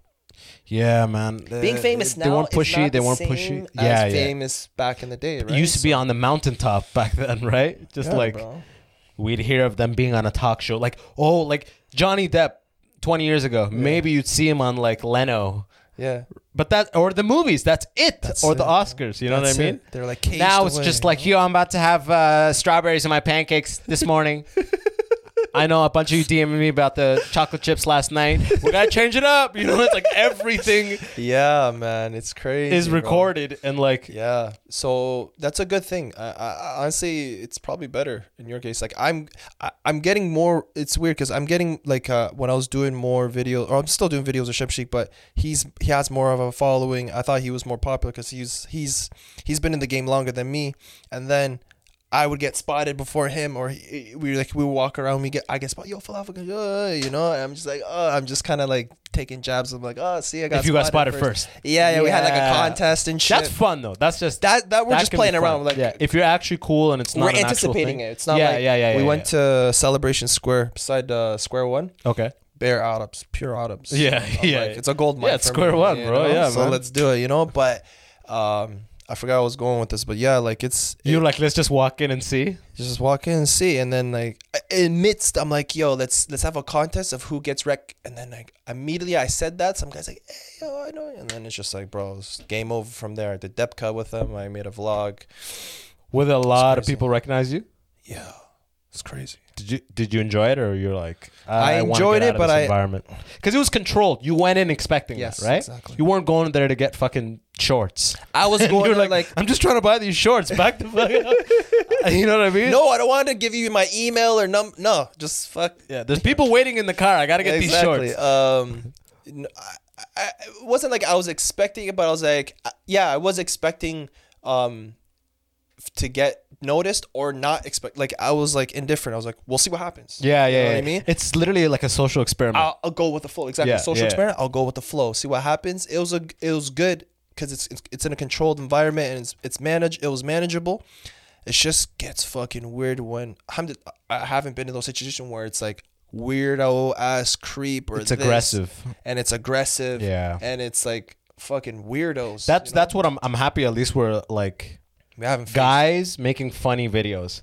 Yeah, man. Being famous They now weren't is pushy. They weren't same pushy. Yeah, yeah. famous back in the day, right? It used to be on the mountaintop *laughs* back then, right? Just Yeah, like bro. we'd hear of them being on a talk show. Like, oh, like Johnny Depp 20 years ago. Maybe you'd see him on like Leno. Yeah. But that or the movies, that's it. That's or the it. Oscars, you know That's what I mean? it. They're like now it's away, just you like, know? yo, I'm about to have uh, strawberries in my pancakes this morning. *laughs* I know a bunch of you DMing me about the chocolate chips last night. We gotta change it up. You know, it's like everything Yeah, man, it's crazy. is bro. recorded and like Yeah, so that's a good thing. I, I, I- honestly, it's probably better in your case. Like I'm, I, I'm getting more. It's weird because I'm getting like uh, when I was doing more video, or I'm still doing videos with Shep Sheik, but he's he has more of a following. I thought he was more popular because he's he's he's been in the game longer than me, and then. I would get spotted before him, or he, we like we walk around. We get I get spotted. Yo, falafel, uh, you know. And I'm just like, oh, I'm just kind of like taking jabs. I'm like, oh, see, I got If you got spotted first. Yeah, yeah, we had like a contest and shit. that's fun though. That's just That- that we're just playing around, like- yeah, if you're actually cool and it's not we're an anticipating thing. it. It's not yeah, like yeah, yeah, yeah. we yeah, went yeah. to Celebration Square beside uh, Square One. okay. Bare autumns, pure autumns. Yeah, I'm *laughs* yeah. like, it's a gold mine. Yeah, Square me, One, bro. know? Yeah, so man. let's do it. You know, but um, I forgot I was going with this, but yeah, like it's You like let's just walk in and see. just walk in and see, and then like in midst, I'm like, yo, let's let's have a contest of who gets wrecked, and then like immediately I said that, some guys like, hey, yo, I know, and then it's just like, bro, it's game over from there. I did depth cut with them. I made a vlog. With a lot of people recognize you. Yeah, it's crazy. Did you did you enjoy it or you're like ah, I wanna enjoyed it, but I- environment because it was controlled. You went in expecting Yes, that, right? exactly. You weren't going there to get fucking shorts. I was *laughs* going like, like I'm just trying to buy these shorts. *laughs* Back the fuck up. *laughs* you know what I mean? No, I don't want to give you my email or num. No, just fuck. Yeah, there's people waiting in the car. I gotta get exactly. these shorts. Um, I, I, it wasn't like I was expecting it, but I was like, uh, yeah, I was expecting um to get noticed or not expect. Like I was like indifferent. I was like, we'll see what happens. yeah, You yeah, know yeah. what I mean? It's literally like a social experiment. I'll, I'll go with the flow. Exactly. Yeah, Social yeah. experiment. I'll go with the flow. See what happens. It was a. It was good because it's, it's it's in a controlled environment and it's it's managed. It was manageable. It just gets fucking weird when I'm. I haven't been in those situations where it's like weirdo ass creep or It's aggressive. and it's aggressive. Yeah. And it's like fucking weirdos. that's you know? that's what I'm I'm happy at least we're like we haven't guys making funny videos.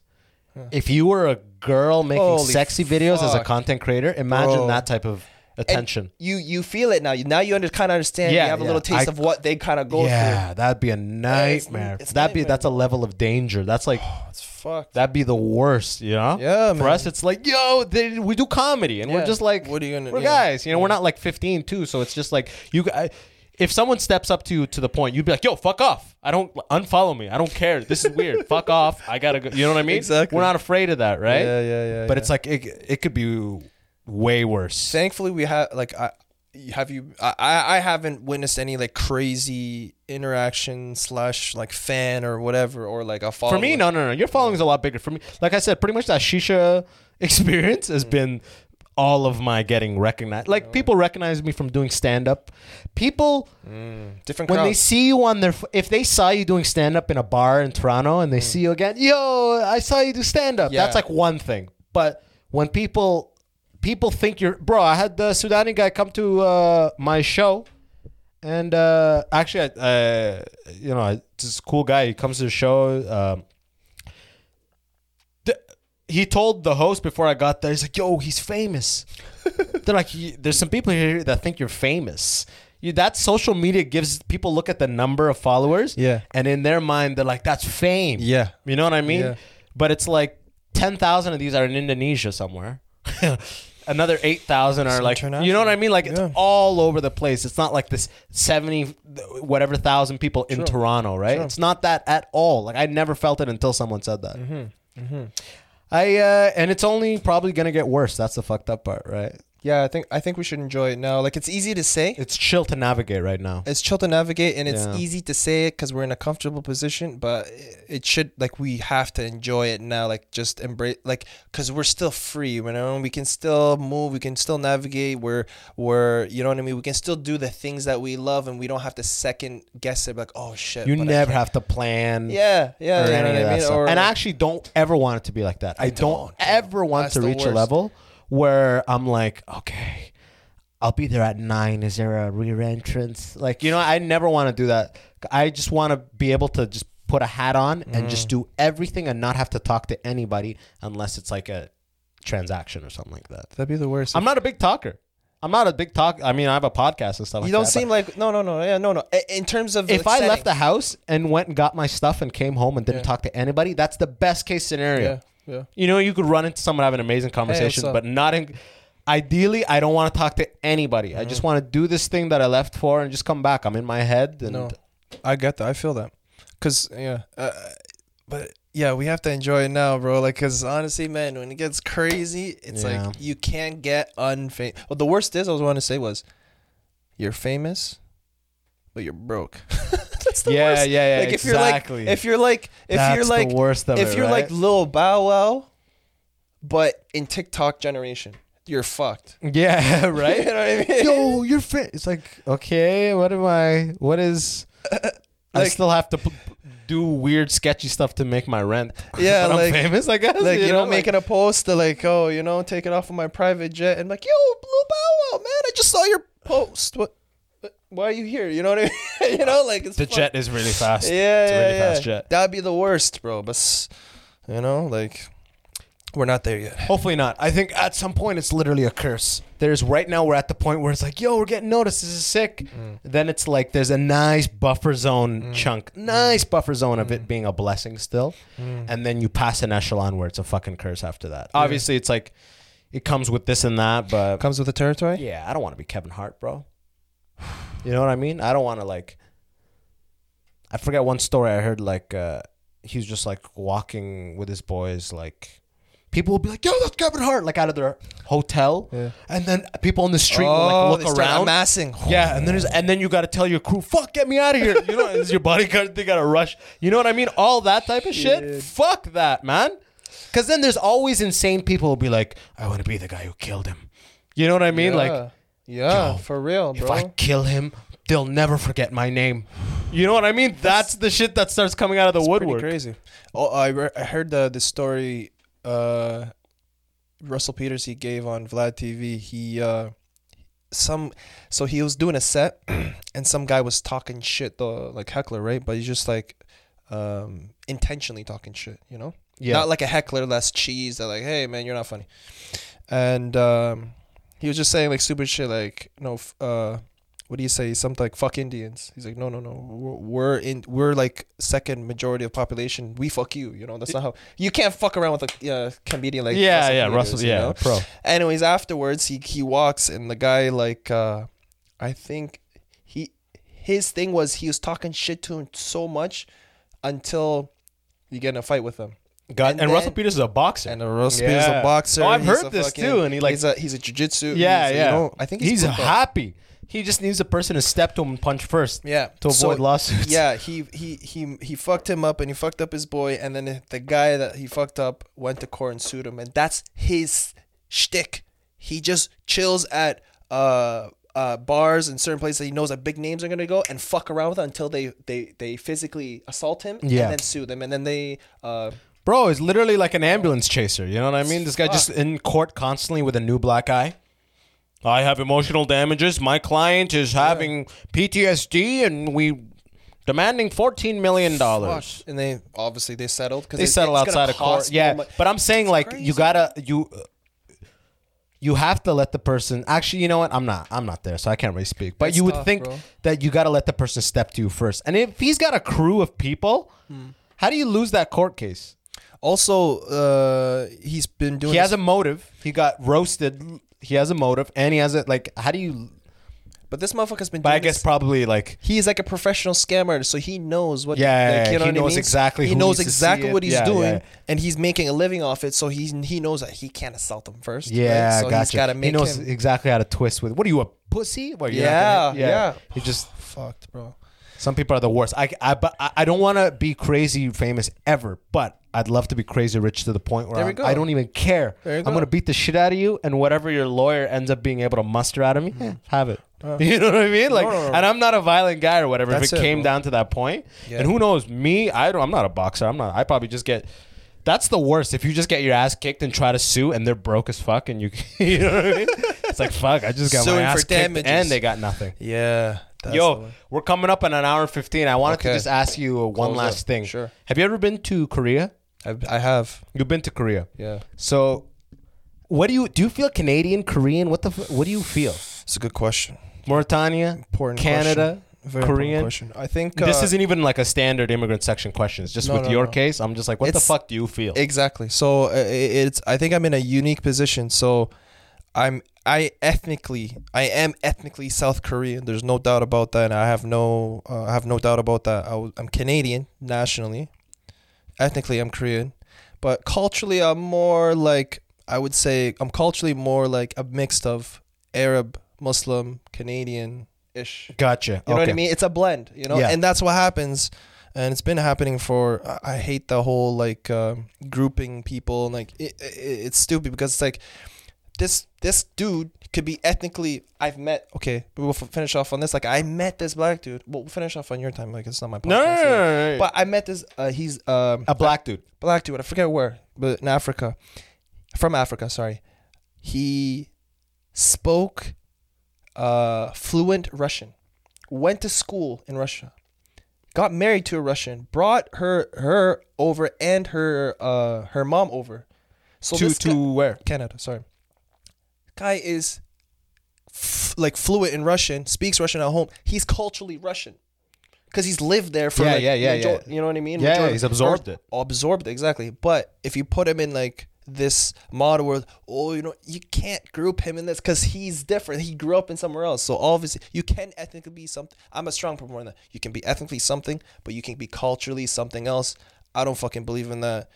If you were a girl making Holy sexy videos as a content creator, imagine Bro. that type of And attention. You you feel it now. You now you under, kind of understand. Yeah, you have a little taste I- of what they kind of go through. yeah, that'd be a nightmare. it's that'd be that's a level of danger. That's like. *sighs* It's fucked. that'd be the worst, you know? Yeah, For man. us, it's like, yo, they, we do comedy, and we're just like, What are you gonna- We're yeah. guys, you know. We're not like 15 too, so it's just like you. I, if someone steps up to you to the point, you'd be like, "Yo, fuck off! I don't unfollow me. I don't care. This is weird. *laughs* fuck off! I gotta go." You know what I mean? Exactly. We're not afraid of that, right? Yeah, yeah, yeah. But yeah. it's like it, it could be way worse. thankfully we have like I have you I I haven't witnessed any like crazy interaction slash like fan or whatever or like a follower. For me, no, no, no. Your following is a lot bigger. For me, like I said, pretty much that shisha *laughs* experience Mm. has been all of my getting recognized. Like people recognize me from doing stand up. People different when they see you on their if they saw you doing stand up in a bar in Toronto and they see you again, yo, I saw you do stand up. Mm. Yeah. That's like one thing. But when people people think you're bro, I had the Sudani guy come to uh, my show. And uh, actually, I- uh, you know, this cool guy. He comes to the show. Um, th- he told the host before I got there. He's like, "Yo, he's famous." *laughs* They're like, "There's some people here that think you're famous." You, that social media gives people look at the number of followers, Yeah. and in their mind, they're like, "That's fame." Yeah. you know what I mean. Yeah. But it's like ten thousand of these are in Indonesia somewhere. *laughs* Another eight thousand are like, you know what I mean? Like it's Yeah. all over the place. It's not like this seventy whatever thousand people in Toronto, right? It's not that at all. Like I never felt it until someone said that. Mm-hmm. I uh, and it's only probably gonna get worse. That's the fucked up part, right? Yeah, I think I think we should enjoy it now. Like it's easy to say. It's chill to navigate right now. It's chill to navigate, and it's Yeah. easy to say it because we're in a comfortable position. But it should like we have to enjoy it now. Like just embrace like because we're still free. You know, we can still move. We can still navigate. We're we're you know what I mean. We can still do the things that we love, and we don't have to second guess it. Like oh shit, You never have to plan. Yeah, yeah. or you know what I mean? Or and I actually don't ever want it to be like that. I, don't, don't. ever want That's to reach a level where I'm like, okay, I'll be there at nine. Is there a rear entrance? Like, you know, I never want to do that. I just want to be able to just put a hat on and Mm. just do everything and not have to talk to anybody unless it's like a transaction or something like that. that'd be the worst. I'm not a big talker. I'm not a big talk. I mean, I have a podcast and stuff. you like don't that, seem like no, no, no, yeah, no, no. In terms of If I setting- left the house and went and got my stuff and came home and didn't Yeah. talk to anybody, that's the best case scenario. yeah, yeah. You know, you could run into someone have an amazing conversation, up? but not in. Ideally, I don't want to talk to anybody. I Mm-hmm. just want to do this thing that I left for and just come back. I'm in my head, and No, I get that. I feel that. Cause yeah, uh, but yeah, we have to enjoy it now, bro. Like, cause honestly, man, when it gets crazy, it's Yeah. like you can't get unfamous. Well, the worst is I was want to say was, you're famous, but you're broke. *laughs* That's the Yeah, worst. yeah, yeah, Like if exactly. you're like, if you're like, if That's you're the like, worst of if it, you're like? Lil Bow Wow, but in TikTok generation, you're fucked. *laughs* yeah, right. You know what I mean? Yo, you're fit. It's like okay, what am I? What is? *laughs* I Like- still have to p- do weird, sketchy stuff to make my rent. *laughs* Yeah, but I'm famous. I guess. like you, know, like- making a post to like, oh, you know, take it off of my private jet and like, yo, Blue Bow Wow, man, I just saw your post. What? What- Why are you here? You know what I mean? *laughs* you know, like it's the fuck- jet is really fast. Yeah, it's a yeah, really yeah. fast jet. That'd be the worst, bro. But you know, like we're not there yet. Hopefully not. I think at some point it's literally a curse. There's right now we're at the point where it's like, yo, we're getting noticed. This is sick. Mm. Then it's like there's a nice buffer zone chunk, nice buffer zone of it being a blessing still, Mm. and then you pass an echelon where it's a fucking curse after that. Obviously, it's like it comes with this and that, but Comes with the territory. yeah, I don't want to be Kevin Hart, bro. You know what I mean? I don't want to like. I forget one story I heard. Like uh, he was just like walking with his boys. Like people will be like, "Yo, that's Kevin Hart!" Like out of their hotel, Yeah. and then people on the street will Oh, like they look around. amassing. Yeah, and then and then you got to tell your crew, "Fuck, get me out of here!" You know, it's your bodyguard. They got to rush. You know what I mean? All that type of shit. Fuck that, man. Because then there's always insane people who'll be like, "I want to be the guy who killed him." You know what I mean? Like, Yeah. yeah, Yo, for real, bro. if. I kill him, they'll never forget my name. You know what I mean? That's the shit that starts coming out of the It's pretty woodwork. crazy. Oh, I, re- I heard the the story. Uh, Russell Peters he gave on Vlad TV. He uh, some so he was doing a set, *clears throat* and some guy was talking shit though, like heckler, right? But he's just like um intentionally talking shit, you know? Yeah. Not like a heckler that's cheese that like, hey man, you're not funny. And um, he was just saying like stupid shit like no uh what do you say? Something like fuck indians. He's like no no no. We're, in we're like second majority of population. We fuck you you know? That's not how you can't fuck around with a uh, comedian like yeah, Russell yeah, Peters, Russell, you yeah, know? pro. anyways afterwards he he walks and the guy like uh i think he his thing was he was talking shit to him so much until you get in a fight with him God, And and, Russell then- Peters is a boxer. and Russell Peters is a boxer. Oh, I've he's heard a this too, and he, like- he's a he's a jujitsu. yeah, he's yeah. You know, I think he's, he's happy. He just needs a person to step to him and punch first. Yeah, to So, avoid lawsuits. Yeah, *laughs* he he he he fucked him up, and he fucked up his boy, and then the guy that he fucked up went to court and sued him, and that's his shtick. He just chills at uh uh bars and certain places that he knows that big names are gonna go and fuck around with until they they they physically assault him Yeah. and then sue them, and then they uh Bro is literally like an ambulance chaser. You know what I mean? This guy just in court constantly with a new black eye. I have emotional damages. My client is having PTSD, and we demanding fourteen million dollars. and they obviously they settled because They settle outside of court. Yeah, but I'm saying like you gotta you. You have to let the person. Actually, you know what? I'm not. I'm not there, so I can't really speak. But It's you would tough, think bro. that you got to let the person step to you first. And if he's got a crew of people, Hmm. how do you lose that court case? Also uh he's been doing he has a motive. He got roasted. He has a motive, and he has it. like. How do you? But this motherfucker's been. But I guess this- probably like he's like a professional scammer, so he knows what. Yeah, like, you yeah. know He what I knows mean? exactly He who knows needs to see exactly what he's Yeah, doing, yeah. and he's making a living off it. So he's he knows that he can't assault them first. yeah, right? so gotcha. he's got to he knows him. exactly how to twist with. What are you a pussy? What, Yeah, gonna- yeah. He just *sighs* Fucked, bro. Some people are the worst. I I but I- I don't want to be crazy famous ever, but I'd love to be crazy rich to the point where There we I'm- go. I don't even care. There you I'm go. gonna beat the shit out of you, and whatever your lawyer ends up being able to muster out of me, eh, have it. *laughs* you know what I mean? Like, Uh. no, no. and I'm not a violent guy or whatever. That's if it it, came bro. down to that point, Yeah. and who knows, me, I don't. I'm not a boxer. I'm not. I probably just get. That's the worst. If you just get your ass kicked and try to sue, and they're broke as fuck, and you, *laughs* you know what I mean? It's like fuck. I just got Suing my ass for kicked, damages. and they got nothing. Yeah. That's Yo, we're coming up on an hour and 15. I wanted to just ask you uh, one Close last up. thing. Sure. Have you ever been to Korea? I've, I have. You've been to Korea. Yeah. So, what do you do? You feel Canadian, Korean? What the? f- What do you feel? It's a good question. Mauritania, Important Canada, question. Very important Korean. question. I think this uh, isn't even like a standard immigrant section question. It's just No, with no, your no. case. I'm just like, what the It's- fuck do you feel? Exactly. So uh, i- it's I think I'm in a unique position. So I'm I ethnically I am ethnically South Korean. There's no doubt about that. And I have no uh, I have no doubt about that. I w- I'm Canadian nationally. Ethnically I'm Korean, but culturally I'm more like I would say I'm culturally more like a mix of Arab, Muslim, Canadian ish. gotcha. You know what I mean? It's a blend, you know, Yeah. and that's what happens. And it's been happening for. I- hate the whole like um, grouping people. and, Like it, it, it's stupid because it's like this this dude could be ethnically. I've met. Okay, we'll f- finish off on this. Like I met this black dude. Well, we'll finish off on your time. Like it's not my podcast. No, no, no, no, no. But I met this. Uh, he's um, a black dude. black dude. I forget where, but in Africa, from Africa. Sorry, he spoke uh, fluent Russian. Went to school in Russia. Got married to a Russian. Brought her her over and her uh, her mom over. So to to guy- where? Canada. Sorry. Guy is f- like fluent in Russian. Speaks Russian at home. He's culturally Russian. Because he's lived there for Yeah, like yeah, yeah, major- yeah. You know what I mean? Yeah, yeah, he's absorbed or- it. Absorbed it, exactly. But if you put him in like this model where, oh, you know, you can't group him in this because he's different. He grew up in somewhere else. So obviously, you can ethnically be something. I'm a strong proponent that. You can be ethnically something, but you can be culturally something else. I don't fucking believe in that.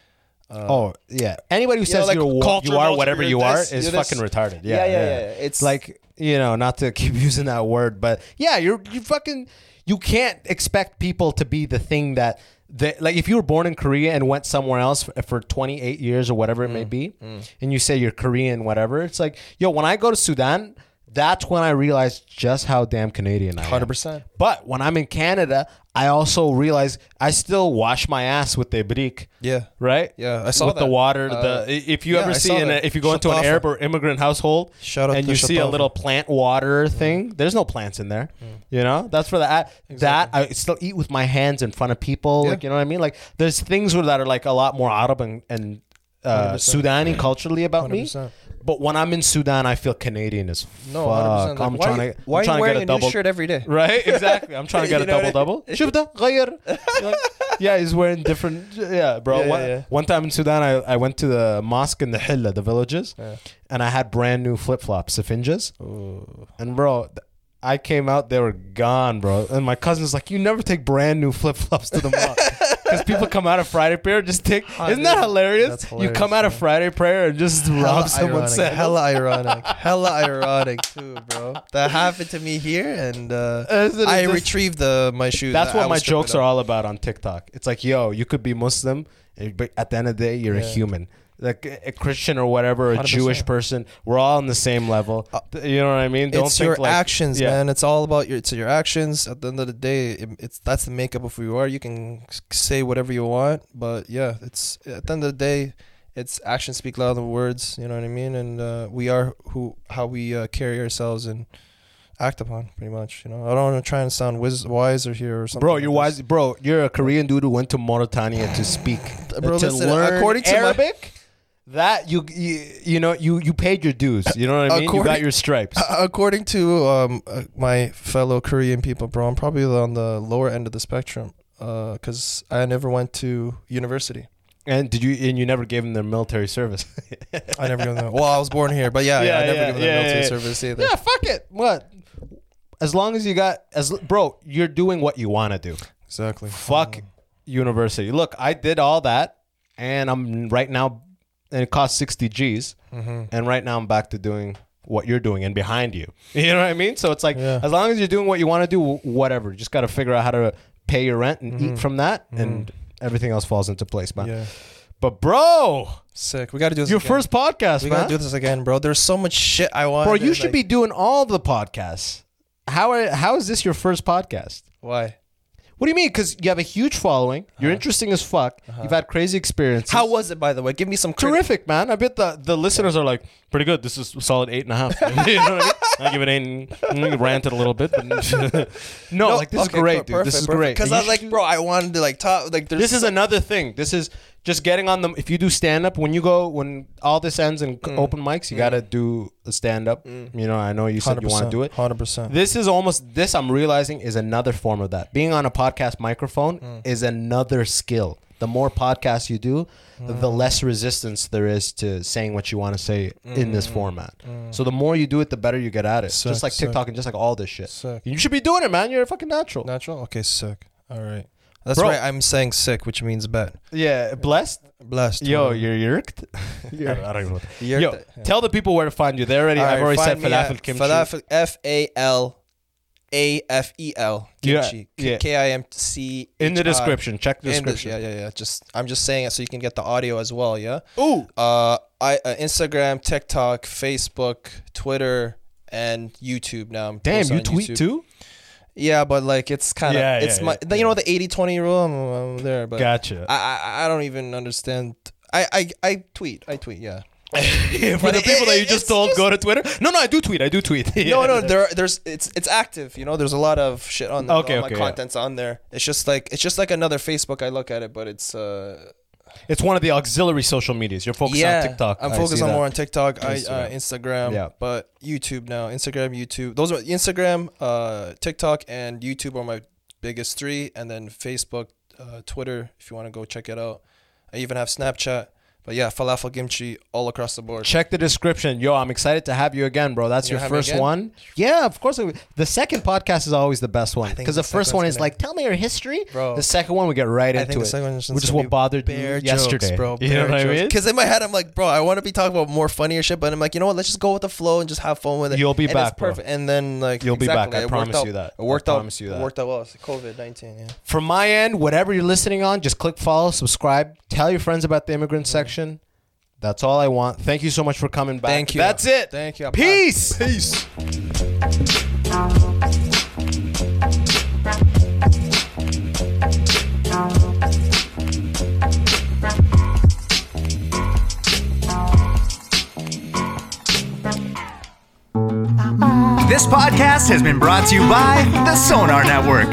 Oh yeah. Anybody who you know, says like you're wha- culture you are whatever you're this, is fucking retarded. Yeah, Yeah, yeah, yeah, yeah. It's- like you know not to *laughs* keep using that word, but yeah, you're you fucking you can't expect people to be the thing that they like. If you were born in Korea and went somewhere else for, for 28 years or whatever it Mm, may be, and you say you're Korean, whatever, it's like yo. When I go to Sudan. That's when I realized just how damn Canadian I am. 100%. But when I'm in Canada, I also realize I still wash my ass with the brick Yeah. right? Yeah, I saw with the water. Uh, the if you yeah, ever I see saw in a, if you go into an Arab or immigrant household, Shout out and you see a little plant water thing, there's no plants in there. You know, that's for that. That I still eat with my hands in front of people. Yeah. Like you know what I mean? Like there's things that are like a lot more Arab and, and uh, 100%. Sudani culturally about me. 100%. But when I'm in Sudan, I feel Canadian as No, fuck. 100%. Like, I'm why trying you- to why I'm are trying you to wearing get a a new double shirt every day? *laughs* Right, exactly. I'm trying to *laughs* get You a know what double I double. شفت *laughs* غير You're like, yeah, he's wearing different. Yeah, bro. Yeah, one, yeah, yeah. one time in Sudan, I, I went to the mosque in the Hilla, the villages, and I had brand new flip flops, Safinjas. And bro, th- I came out, they were gone, bro. And my cousin's like, "You never take brand new flip flops to the mosque." Because people come out of Friday prayer, just take. Isn't that dude. hilarious? You come hilarious, out of. Friday prayer and just rob someone's ironic. Hella ironic. Hella ironic too, bro. That happened to me here, and uh, I just- retrieved the my shoes. That's what my jokes are all about on TikTok. It's like, yo, you could be Muslim, eh, but at the end of the day, you're a human. Like a Christian or whatever, a 100%. Jewish person, we're all on the same level. You know what I mean? Don't Uh, It's your like- actions, yeah. man. It's all about your. It's your actions. At the end of the day, it, it's that's the makeup of who you are. You can say whatever you want, but yeah, it's at the end of the day, it's actions speak louder than words. You know what I mean? And uh, we are who how we uh, carry ourselves and act upon, pretty much. You know, I don't want to try and sound wiz- wiser here or something. Bro, you're wise. Bro, you're a Korean dude who went to Mauritania to speak, Bro, to listen, learn according to my- Arabic. That you, you you know you you paid your dues. You know what I mean? You got your stripes. Uh, According to um, uh, my fellow Korean people, bro, I'm probably on the lower end of the spectrum because I never went to university. And did you and you never gave them their military service? *laughs* I never given them. Well, I was born here, but yeah, yeah, Yeah, I never yeah, given them yeah, military yeah. service either. yeah, fuck it. What? as long as you got as bro, you're doing what you want to do. Exactly. Fuck university. Look, I did all that, and I'm right now, and it cost sixty G's, Mm-hmm. and right now I'm back to doing what you're doing and behind you. *laughs* You know what I mean? So it's like Yeah. as long as you're doing what you want to do, whatever. You just got to figure out how to pay your rent and eat from that, and everything else falls into place, man. Mm-hmm. Yeah. But bro, Sick. We got to do this. your again. first podcast, We gotta do this again, bro. There's so much shit I want. Bro, you should be doing all the podcasts. How are, how is this your first podcast? Why? What do you mean? Because you have a huge following. You're uh-huh. interesting as fuck. You've uh-huh. had crazy experiences. How was it, by the way? Give me some credit. terrific, man? I bet the, the listeners are like, pretty good. This is a solid eight and a half. *laughs* you know what I mean? I give it eight. And, mm, ranted a little bit, but *laughs* no, like this is great, dude. this is great. Because I you was like, bro, I wanted to like talk. Like, there's this is another thing. This is just getting on the. If you do stand up, when you go, when all this ends in Mm. open mics, you gotta do a stand up. You know, I know you said you want to do it. Hundred percent. This is almost this I'm realizing is another form of that. Being on a podcast microphone Mm. is another skill. The more podcasts you do, the Mm. less resistance there is to saying what you want to say in this format. So the more you do it, the better you get at it. Mm. Sick, just like sick. TikTok and just like all this shit. Sick. You should be doing it, man. You're a fucking natural. Natural. Okay, sick. All right. That's Bro. right. I'm saying sick, which means bet. Yeah, blessed. Blessed. Yo, whatever. you're yerked. *laughs* I don't- I don't know. Yo, yeah. tell the people where to find you. They already. All I've right, already said falafel kimchi. Falafel. F A L A F E L. Kimchi. yeah. K I M C. in the description. Check the description. yeah, yeah, yeah. Just I'm just saying it so you can get the audio as well. Yeah. Ooh. Uh, I uh, Instagram, TikTok, Facebook, Twitter, and YouTube. Now I'm Damn, you tweet YouTube. too? Yeah, but like it's kind of Yeah, it's yeah, my yeah, you know the 80-20 rule. I'm, I'm there, but Gotcha. I, I I don't even understand. I I I tweet. I tweet. Yeah. *laughs* For the But it- people that you just told just- go to Twitter. No, no, I do tweet. I do tweet. *laughs* No, no, there, there's it's it's active. You know, there's a lot of shit on there. Okay, All okay, my yeah. content's on there. It's just like it's just like another Facebook. I look at it, but it's uh It's one of the auxiliary social medias. You're focused yeah. on TikTok. I'm focused on that. more on TikTok, I, see uh. Instagram, Yeah. but YouTube now. Instagram, YouTube. Those are Instagram, uh, TikTok, and YouTube are my biggest three, and then Facebook, uh, Twitter. If you want to go check it out, I even have Snapchat. But yeah, falafel kimchi all across the board. Check the description. Yo, I'm excited to have you again, bro. That's You your first one. Yeah, of course. The second podcast is always the best one because the, the first one is gonna- like, tell me your history. Bro. The second one we get right I into it, which is what bothered *laughs* you yesterday, jokes, bro. You know what I mean? Because in my head, I'm like, bro, I want to be talking about more funnier shit, but I'm like, you know what? Let's just go with the flow and just have fun with it. You'll be and back, it's bro. perfect. And then like You'll be back. I promise out- you that. It worked I out. promise you that. It worked out well. COVID nineteen. Yeah. From my end, whatever you're listening on, just click follow, subscribe, tell your friends about the immigrant mm-hmm. section. That's all I want. Thank you so much for coming back. Thank you. That's it. Thank you. I'm Peace. back. Peace. This podcast has been brought to you by the Sonar Network.